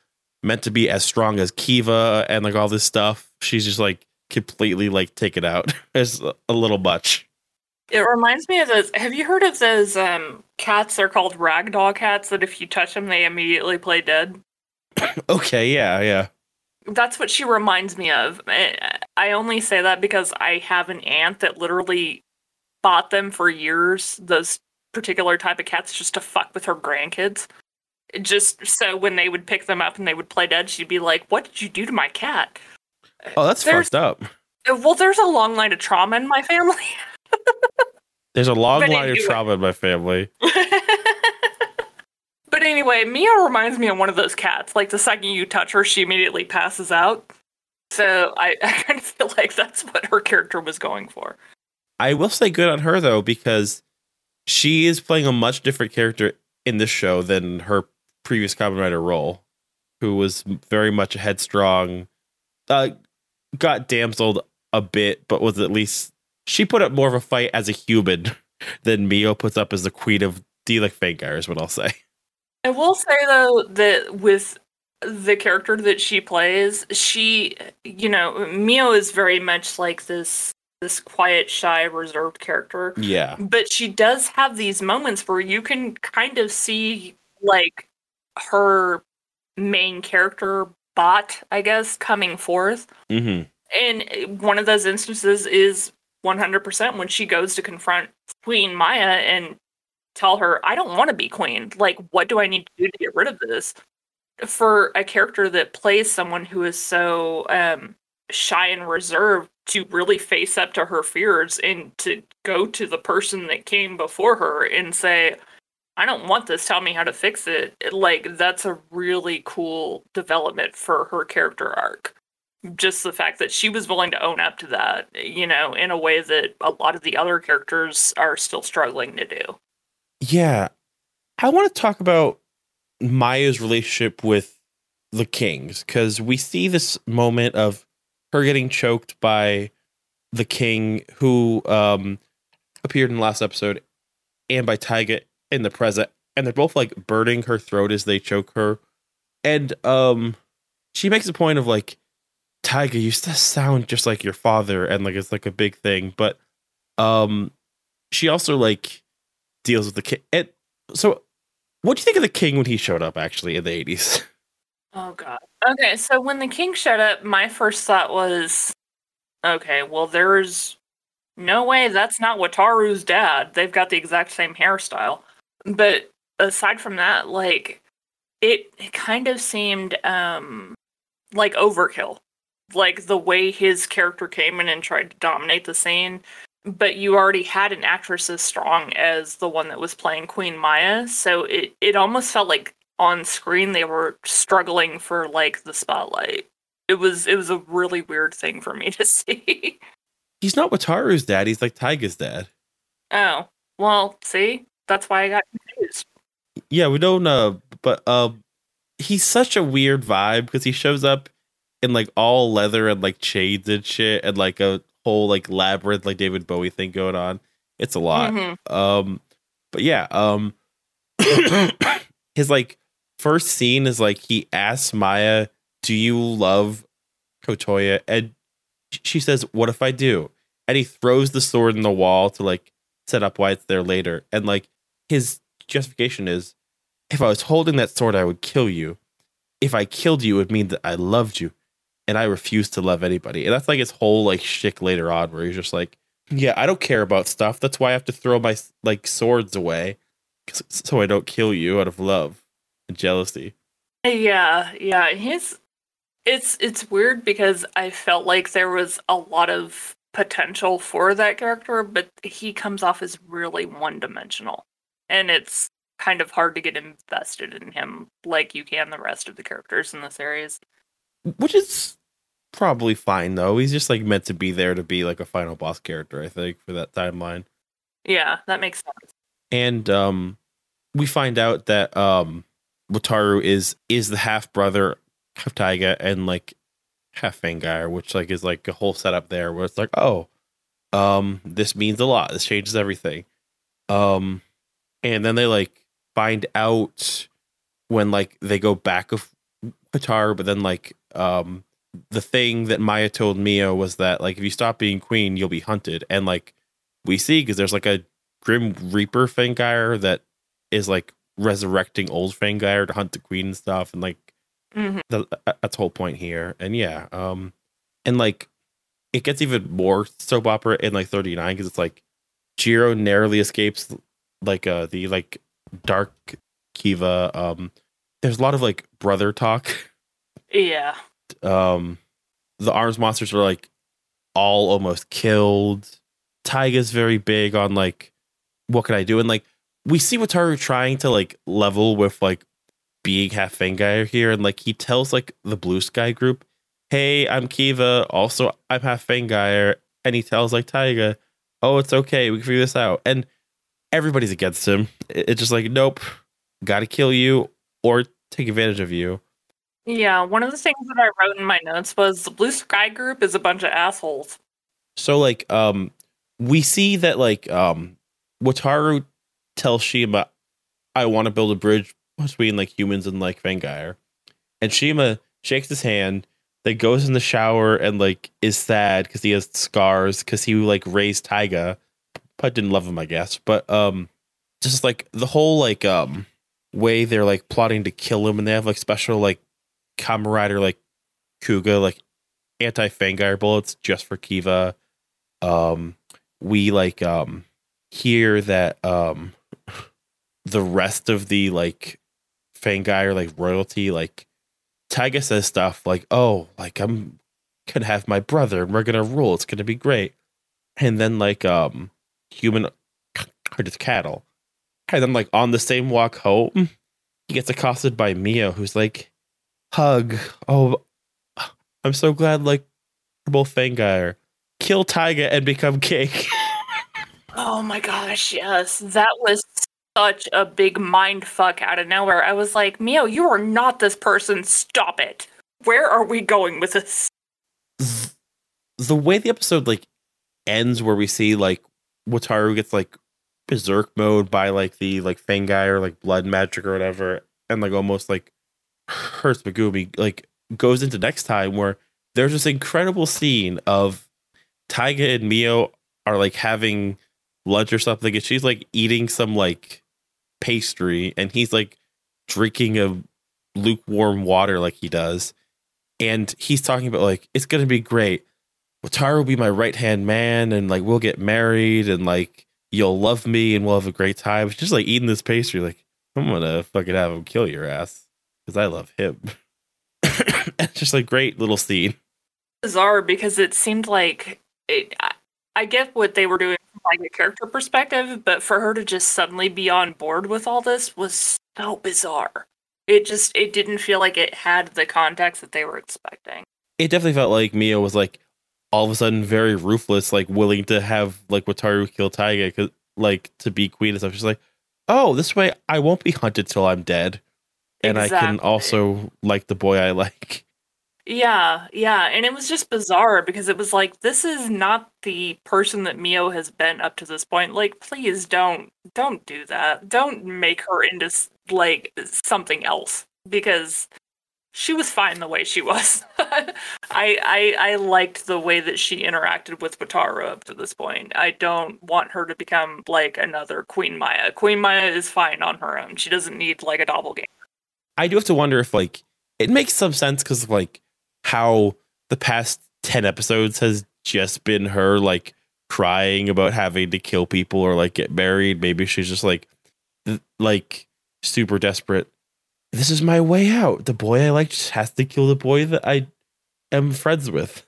meant to be as strong as Kiva and like all this stuff, she's just like completely like taken out. It's a little much.
It reminds me of those. Have you heard of those um, cats? They're called ragdoll cats. That if you touch them, they immediately play dead.
Okay, yeah, yeah.
That's what she reminds me of. I I only say that because I have an aunt that literally bought them for years. Those particular type of cats just to fuck with her grandkids. Just so when they would pick them up and they would play dead, she'd be like, "What did you do to my cat?"
Oh, that's
There's-
fucked up.
Well, there's a long line of trauma in my family.
There's a long
But
line of trauma in my family.
but anyway, Mio reminds me of one of those cats. Like the second you touch her, she immediately passes out. So I, I kind of feel like that's what her character was going for.
I will say good on her though, because she is playing a much different character in this show than her previous Kamen Rider role, who was very much a headstrong, uh, got damseled a bit, but was at least she put up more of a fight as a human than Mio puts up as the queen of Delik Fangire, is what I'll say.
I will say though that with the character that she plays, she, you know, Mio is very much like this this quiet, shy, reserved character.
Yeah.
but she does have these moments where you can kind of see like her main character bot i guess coming forth.
Hmm
and one of those instances is 100% when she goes to confront queen maya and tell her i don't want to be queen. Like what do i need to do to get rid of this? For a character that plays someone who is so um shy and reserved to really face up to her fears and to go to the person that came before her and say i don't want this tell me how to fix it. Like that's a really cool development for her character arc. Just the fact that she was willing to own up to that you know in a way that a lot of the other characters are still struggling to do.
Yeah. I want to talk about Maya's relationship with the kings because we see this moment of her getting choked by the king who um appeared in the last episode and by Taiga in the present and they're both like burning her throat as they choke her and um she makes a point of like Taiga you still sound just like your father and like it's like a big thing but um she also like deals with the king and so what do you think of the king when he showed up actually in the 80s
Oh god. Okay, so when the king showed up, my first thought was, okay, well there's no way that's not Wataru's dad. They've got the exact same hairstyle. But aside from that, like it, it kind of seemed um like overkill. Like the way his character came in and tried to dominate the scene. But you already had an actress as strong as the one that was playing Queen Maya, so it, it almost felt like on screen they were struggling for like the spotlight. It was it was a really weird thing for me to see.
he's not wataru's dad he's like taiga's dad
oh, well, see? That's why I got confused.
yeah we don't uh but uh he's such a weird vibe because he shows up in like all leather and like chains and shit and like a whole like labyrinth like david bowie thing going on it's a lot
Mhm.
Um, but yeah, um, his like first scene is like he asks Maya, "Do you love Otoya?" And she says, "What if I do?" and he throws the sword in the wall to like set up why it's there later. And like his justification is if I was holding that sword, I would kill you. If I killed you, it would mean that I loved you. And I refuse to love anybody. And that's like his whole like shtick later on, where he's just like, Yeah, I don't care about stuff. That's why I have to throw my like swords away, So I don't kill you out of love and jealousy.
Yeah, yeah. He's it's it's weird because I felt like there was a lot of potential for that character, but he comes off as really one dimensional. And it's kind of hard to get invested in him like you can the rest of the characters in the series.
Which is probably fine though. He's just like meant to be there to be like a final boss character, I think, for that timeline.
Yeah, that makes sense.
and um we find out that um Wataru is is the half brother of Taiga and like half Fangire, which like is like a whole setup there where it's like, oh, um, this means a lot. This changes everything. Um and then they like find out when like they go back of Qatar, but then like um the thing that Maya told Mio was that like if you stop being queen, you'll be hunted. And like we see because there's like a Grim Reaper Fangire that is like resurrecting old Fangire to hunt the queen and stuff, and like
hmm
the, uh, that's the whole point here. And yeah, um, and like it gets even more soap opera in like 39 because it's like Jiro narrowly escapes like uh the like dark Kiva. Um, there's a lot of like brother talk.
Yeah.
Um, the arms monsters are like all almost killed. Taiga's very big on like what can I do? And like we see Wataru trying to like level with like being half Fangire here, and like he tells like the Blue Sky group, Hey, I'm Kiva, also I'm half Fangire, and he tells like Taiga, Oh, it's okay, we can figure this out. And everybody's against him. It's just like, nope, gotta kill you or take advantage of you.
Yeah, one of the things that I wrote in my notes was the Blue Sky Group is a bunch of assholes.
So like um we see that like um Wataru tells Shima I want to build a bridge between like humans and like Fangire. And Shima shakes his hand, then goes in the shower and like is sad because he has scars because he like raised Taiga. But didn't love him, I guess. But um just like the whole like um way they're like plotting to kill him and they have like special like Rider like Kuga like anti Fangire bullets just for Kiva um we like um hear that um the rest of the like Fangire like royalty like Taiga says stuff like oh like I'm gonna have my brother and we're gonna rule it's gonna be great and then like um human are just cattle and then like on the same walk home mm. he gets accosted by Mio who's like hug oh I'm so glad like we're both Fangire kill Taiga and become cake.
Oh my gosh, yes. That was such a big mind fuck out of nowhere. I was like, Mio, you are not this person. Stop it. Where are we going with this?
the way the episode like ends, where we see like Wataru gets like berserk mode by like the like Fangire or like blood magic or whatever, and like almost like hurts Megumi, like goes into next time where there's this incredible scene of Taiga and Mio are like having lunch or something, and she's like eating some like pastry, and he's like drinking a lukewarm water like he does. And he's talking about like it's gonna be great. Wataru will be my right hand man, and like we'll get married, and like you'll love me, and we'll have a great time. She's just like eating this pastry, like I'm gonna fucking have him kill your ass because I love him. it's just like great little scene.
Bizarre because it seemed like it, I, I get what they were doing from like a character perspective, but for her to just suddenly be on board with all this was so bizarre. It just it didn't feel like it had the context that they were expecting.
It definitely felt like Mio was like all of a sudden very ruthless, like willing to have like Wataru kill Taiga, 'cause, like to be queen and stuff. She's like, oh, this way I won't be hunted till I'm dead, and I can also like the boy I like.
Yeah, yeah, and it was just bizarre because it was like this is not the person that Mio has been up to this point. Like, please don't don't do that. Don't make her into like something else because she was fine the way she was. I, I I liked the way that she interacted with Wataru up to this point. I don't want her to become like another Queen Maya. Queen Maya is fine on her own. She doesn't need like a doppelganger.
I do have to wonder if like it makes some sense because like how the past 10 episodes has just been her like crying about having to kill people or like get married. Maybe she's just like like super desperate. This is my way out. The boy I like just has to kill the boy that I am friends with.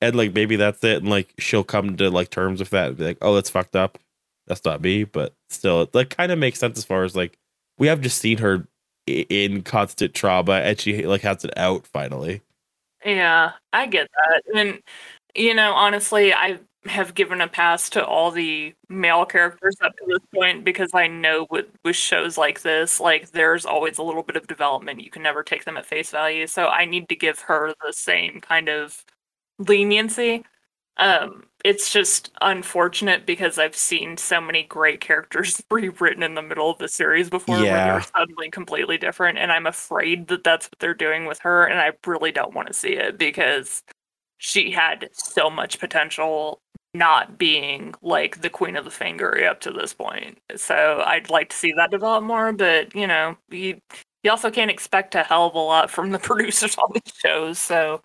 And like maybe that's it. And like she'll come to like terms with that and be like, oh, that's fucked up. That's not me. But still, it like kind of makes sense as far as like we have just seen her in constant trauma and she like has it out finally.
Yeah, I get that. And you know, honestly, I have given a pass to all the male characters up to this point because I know with with shows like this, like there's always a little bit of development. You can never take them at face value. So I need to give her the same kind of leniency. Um, it's just unfortunate because I've seen so many great characters rewritten in the middle of the series before where
Yeah.
they're suddenly completely different, and I'm afraid that that's what they're doing with her, and I really don't want to see it because she had so much potential not being like the queen of the Fangire up to this point. So I'd like to see that develop more, but you know, you you also can't expect a hell of a lot from the producers on these shows, so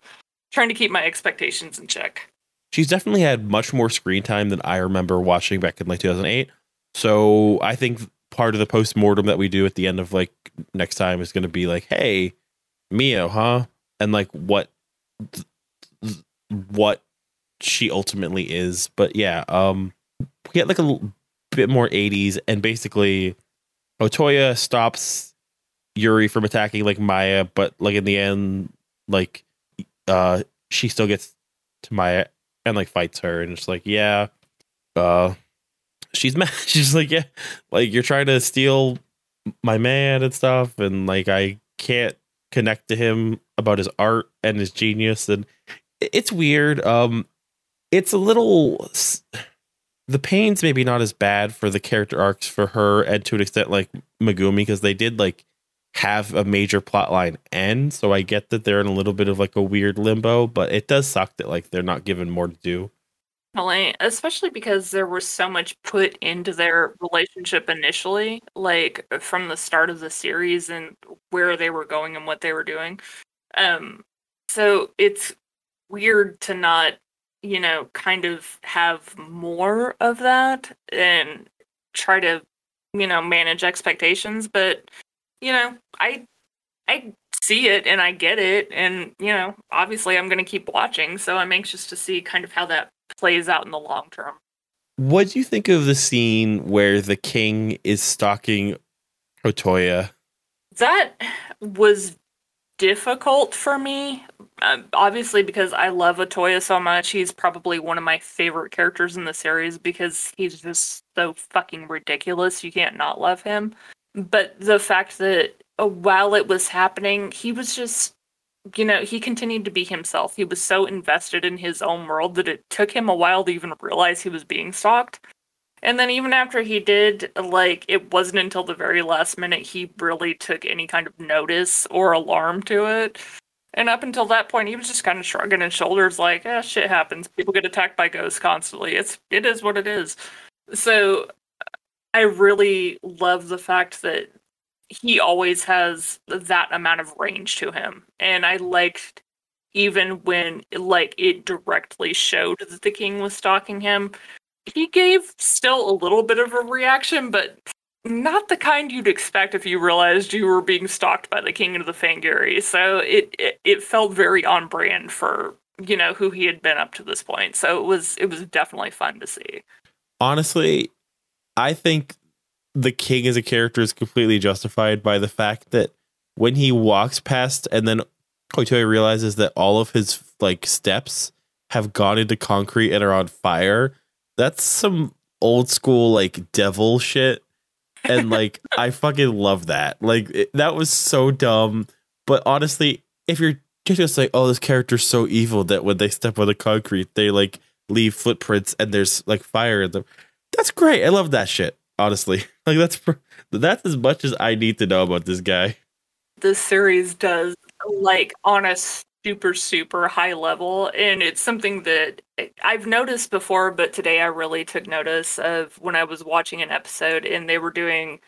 trying to keep my expectations in check.
She's definitely had much more screen time than I remember watching back in like 2008. So I think part of the post mortem that we do at the end of like next time is going to be like, hey, Mio, huh? And like what what she ultimately is. But yeah, um, we get like a l- bit more 80s, and basically, Otoya stops Yuri from attacking like Maya, but like in the end, like uh, she still gets to Maya and like fights her, and it's like, yeah, uh, she's mad. She's like, yeah, like you're trying to steal my man and stuff, and like I can't connect to him about his art and his genius, and it's weird. Um, it's a little. The pains maybe not as bad for the character arcs for her and to an extent like Megumi because they did like have a major plot line end. So I get that they're in a little bit of like a weird limbo, but it does suck that like they're not given more to do.
Definitely, especially because there was so much put into their relationship initially, like from the start of the series and where they were going and what they were doing. Um, so it's weird to not, you know, kind of have more of that and try to, you know, manage expectations. But you know, I, I see it and I get it, and you know, obviously I'm going to keep watching. So I'm anxious to see kind of how that plays out in the long term.
What do you think of the scene where the king is stalking Otoya?
That was difficult for me. Um, obviously, because I love Otoya so much, he's probably one of my favorite characters in the series because he's just so fucking ridiculous. You can't not love him. But the fact that uh, while it was happening, he was just, you know, he continued to be himself. He was so invested in his own world that it took him a while to even realize he was being stalked. And then even after he did, like it wasn't until the very last minute he really took any kind of notice or alarm to it. And up until that point, he was just kind of shrugging his shoulders, like, "Eh, shit happens. People get attacked by ghosts constantly. It's it is what it is." So, I really love the fact that he always has that amount of range to him, and I liked even when like it directly showed that the king was stalking him he gave still a little bit of a reaction, but not the kind you'd expect if you realized you were being stalked by the king of the Fangire. So it, it it felt very on brand for you know who he had been up to this point. So it was it was definitely fun to see.
Honestly, I think the king as a character is completely justified by the fact that when he walks past and then Otoya realizes that all of his like steps have gone into concrete and are on fire, that's some old school like devil shit. And like I fucking love that. Like it, that was so dumb. But honestly, if you're just like, oh, this character's so evil that when they step on the concrete, they like leave footprints and there's like fire in them. That's great. I love that shit. Honestly, like that's that's as much as I need to know about this guy.
This series does like on a super super high level and it's something that I've noticed before but today I really took notice of when I was watching an episode and they were doing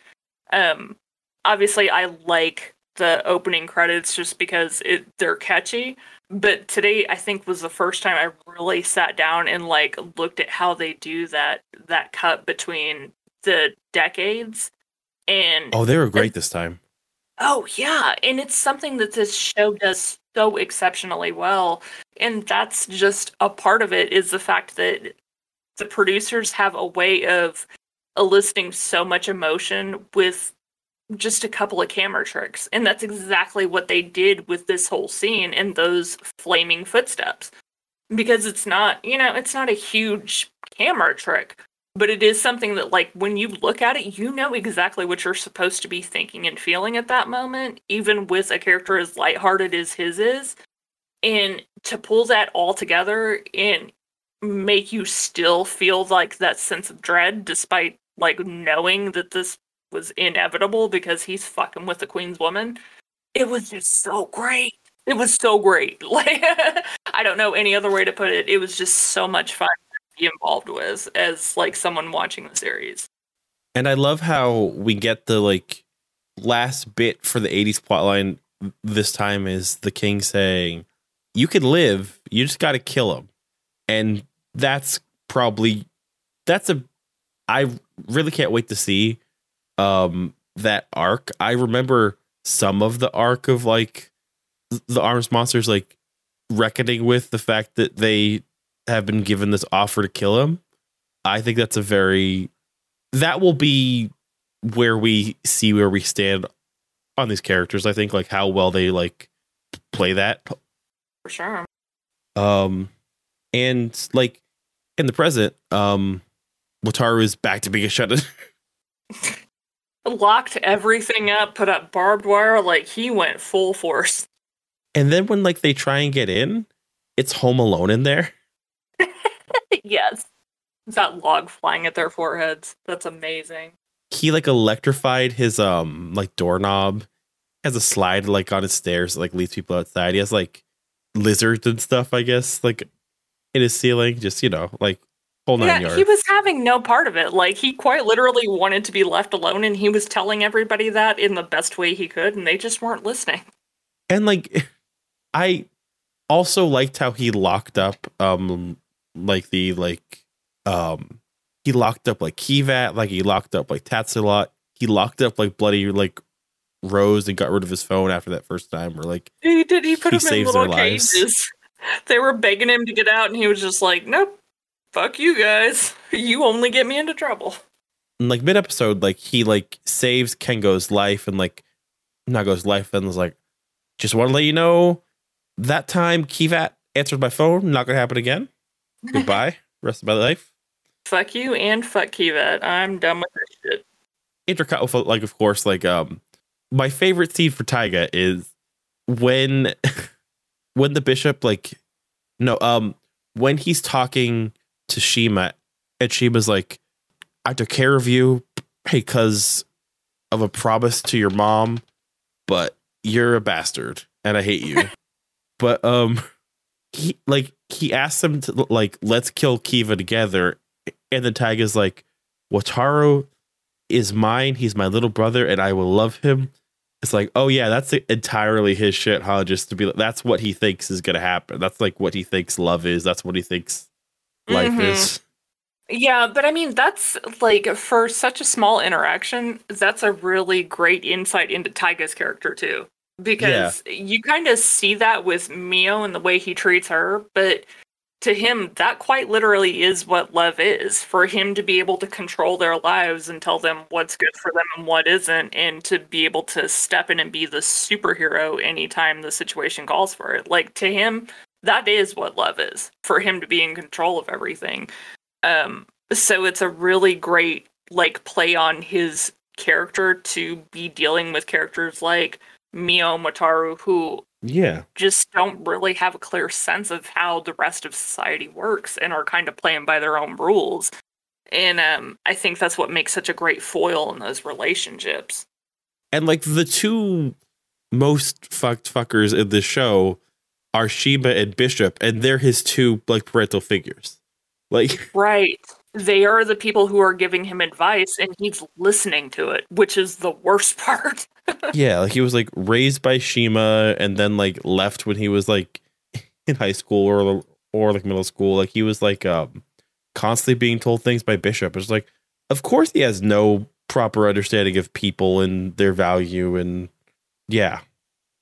um obviously I like the opening credits just because it they're catchy but today I think was the first time I really sat down and like looked at how they do that that cut between the decades and
Oh, they were great this time.
Oh yeah, and it's something that this show does so exceptionally well, and that's just a part of it is the fact that the producers have a way of eliciting so much emotion with just a couple of camera tricks, and that's exactly what they did with this whole scene and those flaming footsteps. Because it's not, you know, it's not a huge camera trick, but it is something that like when you look at it you know exactly what you're supposed to be thinking and feeling at that moment even with a character as lighthearted as his is. And to pull that all together and make you still feel like that sense of dread despite like knowing that this was inevitable because he's fucking with the queen's woman it was just so great. It was so great. Like i don't know any other way to put it. It was just so much fun be involved with as like someone watching the series.
And I love how we get the like last bit for the 80s plotline this time is the king saying, You can live, you just gotta kill him. And that's probably that's a I really can't wait to see um that arc. I remember some of the arc of like the arms monsters like reckoning with the fact that they have been given this offer to kill him. I think that's a very that will be where we see where we stand on these characters. I think like how well they like play that.
For sure.
Um and like in the present, um Wataru is back to being a shut
Locked everything up, put up barbed wire, like he went full force.
And then when like they try and get in, it's home alone in there.
yes. It's that log flying at their foreheads. That's amazing.
He like electrified his um like doorknob. Has a slide like on his stairs that, like leads people outside. He has like lizards and stuff, I guess, like in his ceiling. Just, you know, like whole nine
yeah,
yards.
he was having no part of it. Like he quite literally wanted to be left alone and he was telling everybody that in the best way he could and they just weren't listening.
and like I also liked how he locked up um like the like um he locked up like Kivat, like he locked up like Tatsulot, he locked up like bloody like Rose and got rid of his phone after that first time or like
He did he put
He
him in little cages. They were begging him to get out and he was just like, Nope. Fuck you guys. You only get me into trouble.
and, like mid episode like he like saves Kengo's life and like Nago's life and was like just want to let you know that time Kivat answered my phone not gonna happen again. Goodbye. Rest of my life.
Fuck you and fuck Kivat. I'm done with this shit.
intercut with like of course like um my favorite scene for Taiga is when when the bishop like no um when he's talking to Shima and Shima's like I took care of you because of a promise to your mom but you're a bastard and I hate you but um he like he asks them to like let's kill Kiva together and the tag is like Wataru is mine. He's my little brother, and I will love him. It's like, oh yeah, that's entirely his shit, huh? Just to be, that's what he thinks is gonna happen. That's like what he thinks love is. That's what he thinks life
Mhm.
is.
Yeah, but I mean, that's like for such a small interaction, that's a really great insight into Taiga's character, too. Because you kind of see that with Mio and the way he treats her, but to him, that quite literally is what love is for him to be able to control their lives and tell them what's good for them and what isn't, and to be able to step in and be the superhero anytime the situation calls for it. Like, to him, that is what love is for him to be in control of everything. Um, so it's a really great like play on his character to be dealing with characters like Mio Wataru who
Yeah,
just don't really have a clear sense of how the rest of society works and are kind of playing by their own rules. And um, I think that's what makes such a great foil in those relationships.
and like the two most fucked fuckers in this show are Shima and Bishop, and they're his two like parental figures. Like,
Right. They are the people who are giving him advice and he's listening to it, which is the worst part.
yeah, like he was like raised by Shima and then like left when he was like in high school or or like middle school. Like he was like um constantly being told things by Bishop. It's like, of course he has no proper understanding of people and their value and yeah.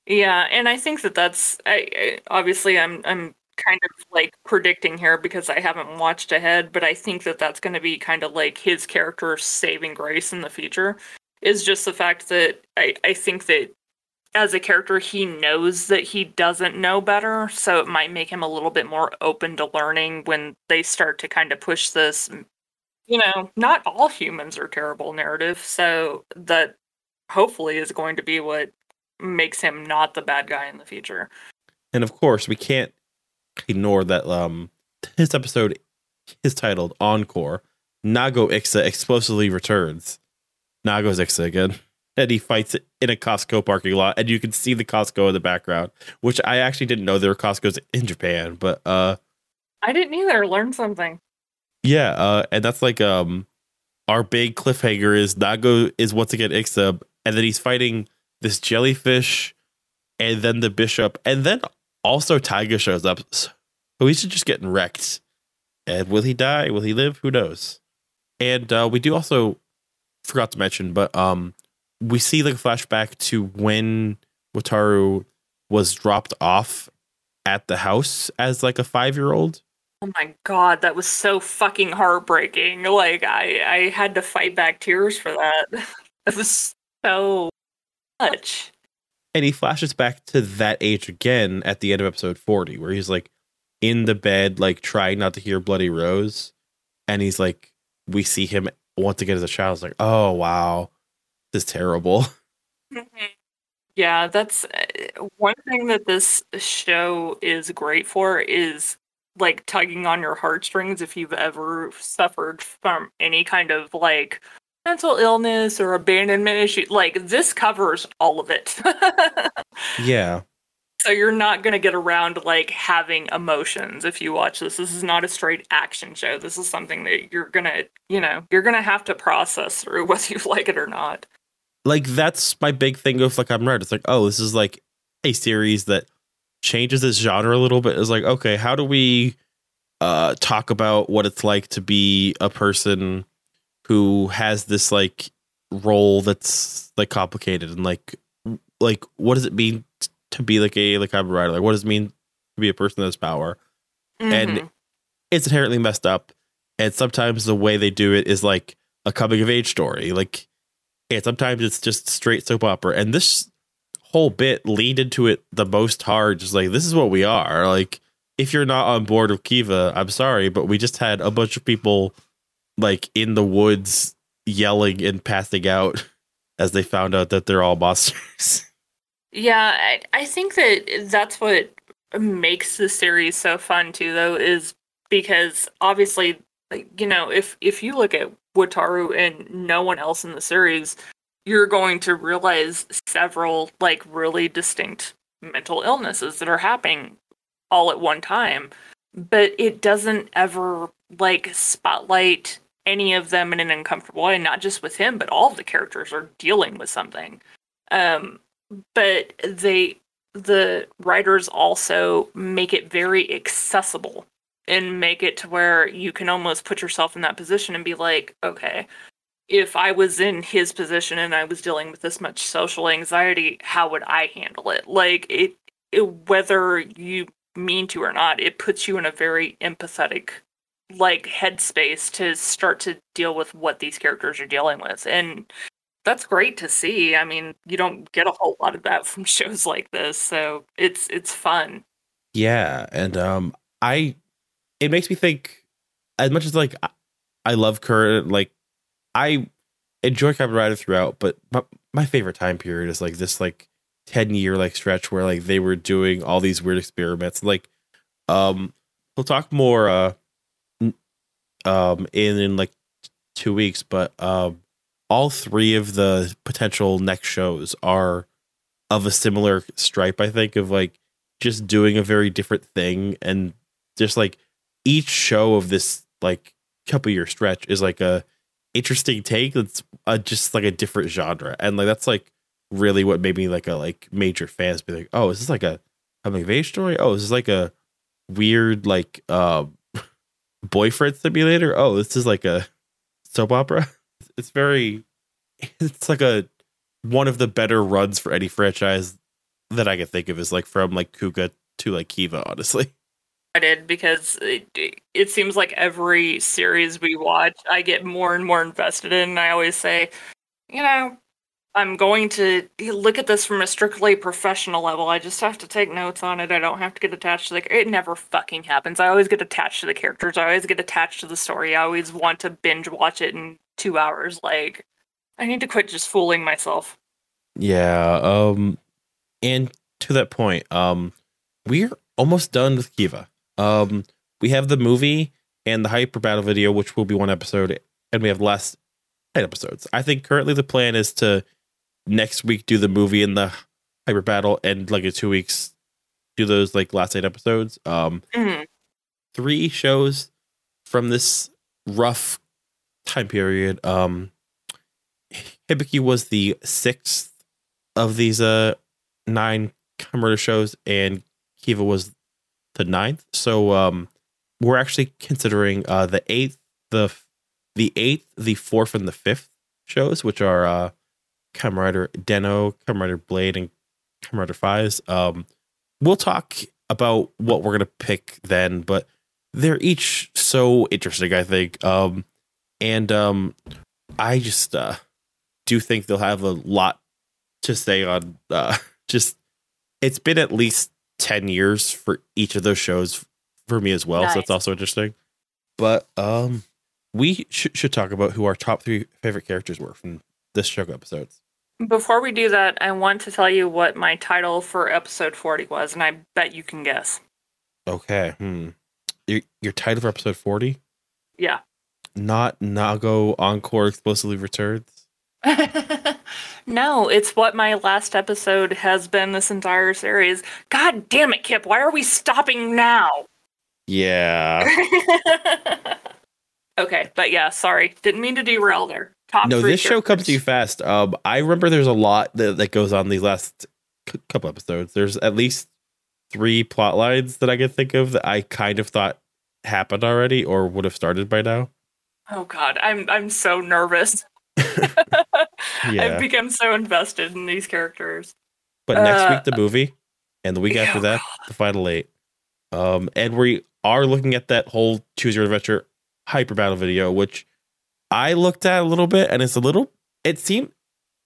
Yeah, and I think that that's I, I, obviously I'm I'm kind of like predicting here because I haven't watched ahead, but I think that that's going to be kind of like his character's saving grace in the future is just the fact that I I think that as a character he knows that he doesn't know better, so it might make him a little bit more open to learning when they start to kind of push this you know, not all humans are terrible narrative, so that hopefully is going to be what makes him not the bad guy in the future.
And of course, we can't ignore that um this episode is titled Encore. Nago Ixa explosively returns. Nago's Ixa again. And he fights in a Costco parking lot, and you can see the Costco in the background, which I actually didn't know there were Costco's in Japan. But uh
I didn't either. Learn something.
yeah, uh and that's like um our big cliffhanger is Nago is once again Ixa, and then he's fighting this jellyfish and then the bishop, and then also Taiga shows up. So he's just getting wrecked. And will he die? Will he live? Who knows? And uh, we do also forgot to mention, but um, we see like a flashback to when Wataru was dropped off at the house as like a five year old.
Oh my god, that was so fucking heartbreaking. Like I I had to fight back tears for that. It was so much.
And he flashes back to that age again at the end of episode 40, where he's like in the bed, like trying not to hear Bloody Rose. And he's like, we see him once again as a child. It's like, oh, wow, this is terrible.
Yeah, that's uh, one thing that this show is great for is like tugging on your heartstrings if you've ever suffered from any kind of like mental illness or abandonment issue. Like this covers all of it.
Yeah.
so you're not going to get around like having emotions if you watch this. This is not a straight action show. This is something that you're going to, you know, you're going to have to process through whether you like it or not.
Like, that's my big thing of like, I'm right. It's like, oh, this is like a series that changes this genre a little bit. It's like, okay, how do we uh talk about what it's like to be a person who has this like role that's like complicated and like like what does it mean to be like a like Kamen Rider? Like what does it mean to be a person that has power?
Mhm.
And it's inherently messed up. And sometimes the way they do it is like a coming of age story. Like and sometimes it's just straight soap opera. And this whole bit leaned into it the most hard, just like this is what we are. Like if you're not on board with Kiva, I'm sorry, but we just had a bunch of people like in the woods yelling and passing out as they found out that they're all monsters.
Yeah, I, I think that that's what makes the series so fun too, though, is because obviously, like, you know, if if you look at Wataru and no one else in the series, you're going to realize several like really distinct mental illnesses that are happening all at one time. But it doesn't ever like spotlight any of them in an uncomfortable way, not just with him, but all of the characters are dealing with something. Um, but they the writers also make it very accessible and make it to where you can almost put yourself in that position and be like okay if i was in his position and i was dealing with this much social anxiety how would i handle it like it, it whether you mean to or not it puts you in a very empathetic like headspace to start to deal with what these characters are dealing with and that's great to see. I mean, you don't get a whole lot of that from shows like this, so it's it's fun.
Yeah, and um, I it makes me think as much as like I- love current like I enjoy Kamen Rider throughout, but my, my favorite time period is like this like ten year like stretch where like they were doing all these weird experiments. Like, um, we'll talk more uh, um, in in like two weeks, but um, all three of the potential next shows are of a similar stripe, I think, of like just doing a very different thing and just like each show of this like couple year stretch is like a interesting take that's uh, just like a different genre. And like that's like really what made me like a like major fans be like oh is this like a coming of age story? Oh is this like a weird like uh boyfriend simulator oh this is like a soap opera it's very it's like a one of the better runs for any franchise that i can think of is like from like Kuuga to like kiva honestly
I did because it, it seems like every series we watch, I get more and more invested in. And I always say, you know, I'm going to look at this from a strictly professional level. I just have to take notes on it. I don't have to get attached to the. It never fucking happens. I always get attached to the characters. I always get attached to the story. I always want to binge watch it in two hours. Like, I need to quit just fooling myself.
Yeah. Um, and to that point, um, we're almost done with Kiva. Um, we have the movie and the hyper battle video, which will be one episode, and we have the last eight episodes. I think currently the plan is to next week do the movie and the hyper battle, and like in two weeks do those like last eight episodes. Um,
Mhm.
three shows from this rough time period. Um, Hibiki was the sixth of these uh nine murder shows, and Kiva was the ninth. So um, we're actually considering uh the eighth, the the eighth, the fourth, and the fifth shows, which are uh Rider Den-O, Rider Blade, and Rider Faiz. Um, we'll talk about what we're gonna pick then, but they're each so interesting. I think, um, and um, I just uh do think they'll have a lot to say on uh just it's been at least 10 years for each of those shows for me as well so it's also interesting but um we sh- should talk about who our top three favorite characters were from this show episodes
Before we do that, I want to tell you what my title for episode 40 was, and I bet you can guess.
okay hmm your, your title for episode 40
Yeah.
not nago encore explosively returns
no, it's what my last episode has been this entire series. God damn it, Kip, why are we stopping now?
yeah
okay, but yeah, sorry. Didn't mean to derail there. Top
no this show comes to you fast. Um i remember there's a lot that, that goes on these last c- couple episodes. There's at least three plot lines that i could think of that i kind of thought happened already or would have started by now.
Oh god, I'm I'm so nervous.
yeah.
I've become so invested in these characters.
but next
uh,
week the movie and the week after
oh,
that the final eight. Um and we are looking at that whole choose your adventure hyper battle video which i looked at a little bit and it's a little it seemed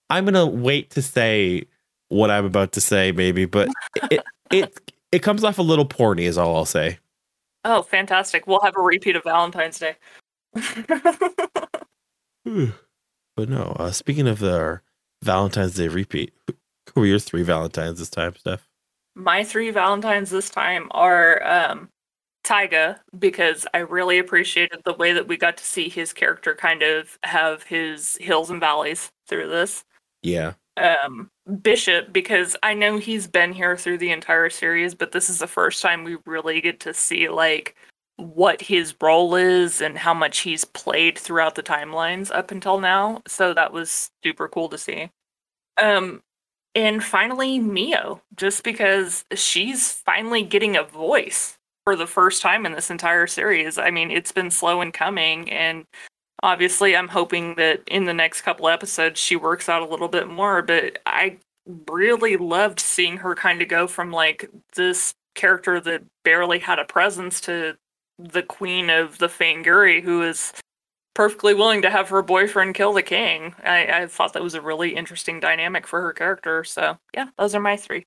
i'm gonna wait to say what i'm about to say maybe but it it it comes off a little porny is all i'll say
Oh, fantastic. We'll have a repeat of Valentine's Day.
but no uh speaking of the valentine's day repeat who were your three valentines this time steph
My three Valentines this time are um, Taiga, because I really appreciated the way that we got to see his character kind of have his hills and valleys through this.
yeah
Um, Bishop, because I know he's been here through the entire series, but this is the first time we really get to see like what his role is and how much he's played throughout the timelines up until now. So that was super cool to see. Um, and finally, Mio, just because she's finally getting a voice for the first time in this entire series. I mean, it's been slow in coming, and obviously, I'm hoping that in the next couple episodes she works out a little bit more. But I really loved seeing her kind of go from like this character that barely had a presence to the queen of the Fangire, who is perfectly willing to have her boyfriend kill the king. I, I thought that was a really interesting dynamic for her character. So yeah, those are my three.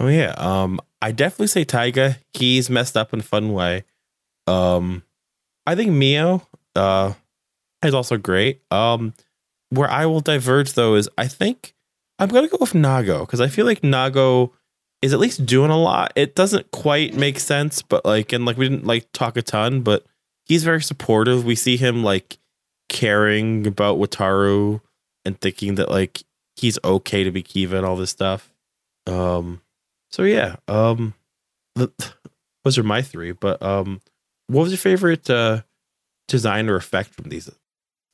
Oh yeah, um, I definitely say Taiga. He's messed up in a fun way. Um, I think Mio, uh, is also great. Um, where I will diverge though is I think I'm gonna go with Nago because I feel like Nago is at least doing a lot. It doesn't quite make sense, but like, and like we didn't like talk a ton, but he's very supportive. We see him like caring about Wataru and thinking that like he's okay to be Kiva and all this stuff. Um, so yeah, um, those are my three. But um, what was your favorite uh design or effect from these?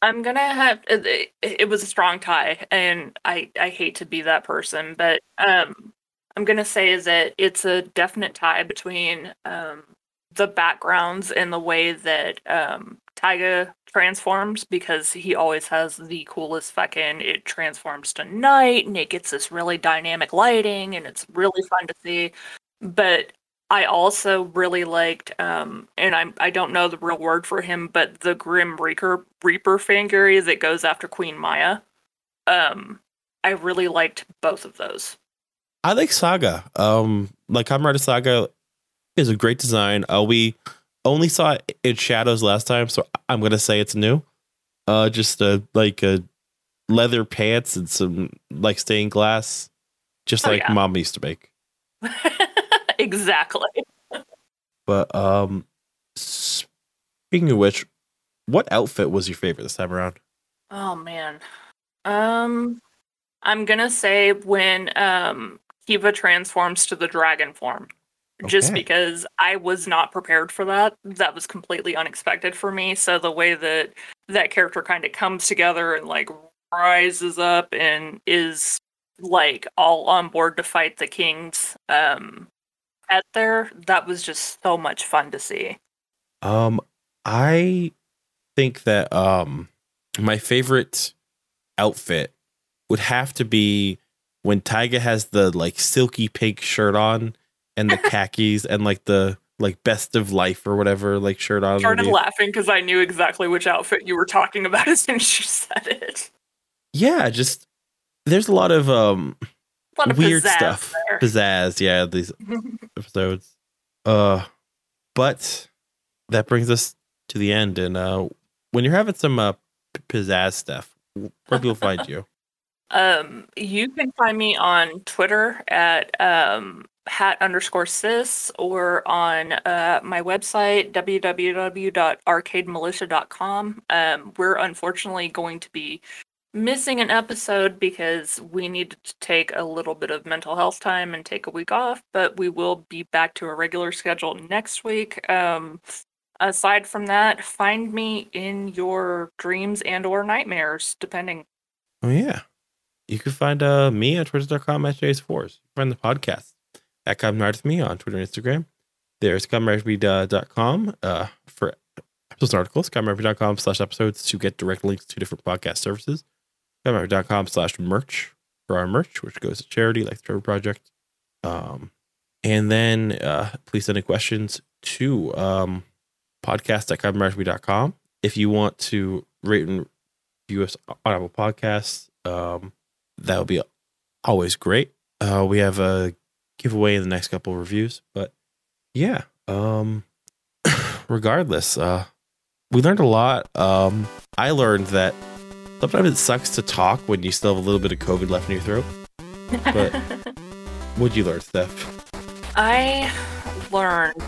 I'm gonna have it, it was a strong tie, and I I hate to be that person, but um, I'm gonna say is that it's a definite tie between um the backgrounds and the way that um Taiga transforms because he always has the coolest fucking it transforms to night and it gets this really dynamic lighting and it's really fun to see. But I also really liked um and I'm I don't know the real word for him, but the Grim Reaper Reaper Fangire that goes after Queen Maya. Um I really liked both of those.
I like Saga. Um, like Rider Saga is a great design. Uh, we only saw it in shadows last time, so I'm gonna say it's new. Uh, just uh, like a leather pants and some like stained glass, just
Oh,
like
yeah.
mom used to make.
exactly.
But um, speaking of which, what outfit was your favorite this time around?
Oh man. Um I'm gonna say when um Kiva transforms to the dragon form. Just
Okay.
because I was not prepared for that. That was completely unexpected for me. So the way that that character kind of comes together and like rises up and is like all on board to fight the kings um at there, that was just so much fun to see.
Um, I think that um my favorite outfit would have to be when Taiga has the like silky pink shirt on and the khakis and like the like best of life or whatever like shirt on.
started
underneath.
laughing because I knew exactly which outfit you were talking about as soon as you said it.
Yeah, just there's a lot of um
A lot of
weird
pizzazz
stuff.
there.
Pizzazz, yeah, these episodes. Uh but that brings us to the end and uh when you're having some uh pizzazz stuff, where people find you?
Um, you can find me on Twitter at um, hat underscore sis or on uh, my website www.arcademilitia.com. Um, we're unfortunately going to be missing an episode because we needed to take a little bit of mental health time and take a week off, but we will be back to a regular schedule next week. Um, aside from that, find me in your dreams and or nightmares, depending.
Oh yeah. You can find uh me at twitter.com at jace4s. Find the podcast at Ride Me on Twitter and Instagram. There's comerideWithme.com uh for episodes and articles, comerideWithme.com slash episodes to get direct links to different podcast services. ComerideWithme.com slash merch for our merch, which goes to charity like the Trevor Project. Um and then uh please send any questions to um podcast. If you want to rate and review us on Apple Podcasts, um, that would be always great. Uh, we have a giveaway in the next couple of reviews, but yeah. Um, regardless, uh, we learned a lot. Um, I learned that sometimes it sucks to talk when you still have a little bit of COVID left in your throat. But what'd you learn, Steph?
I learned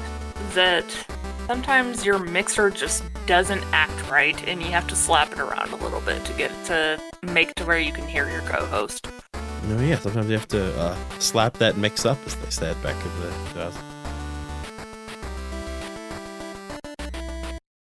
that sometimes your mixer just doesn't act right and you have to slap it around a little bit to get it to make to where you can hear your co-host.
No, yeah. Sometimes you have to uh, slap that mix up, as they said back in the 2000s.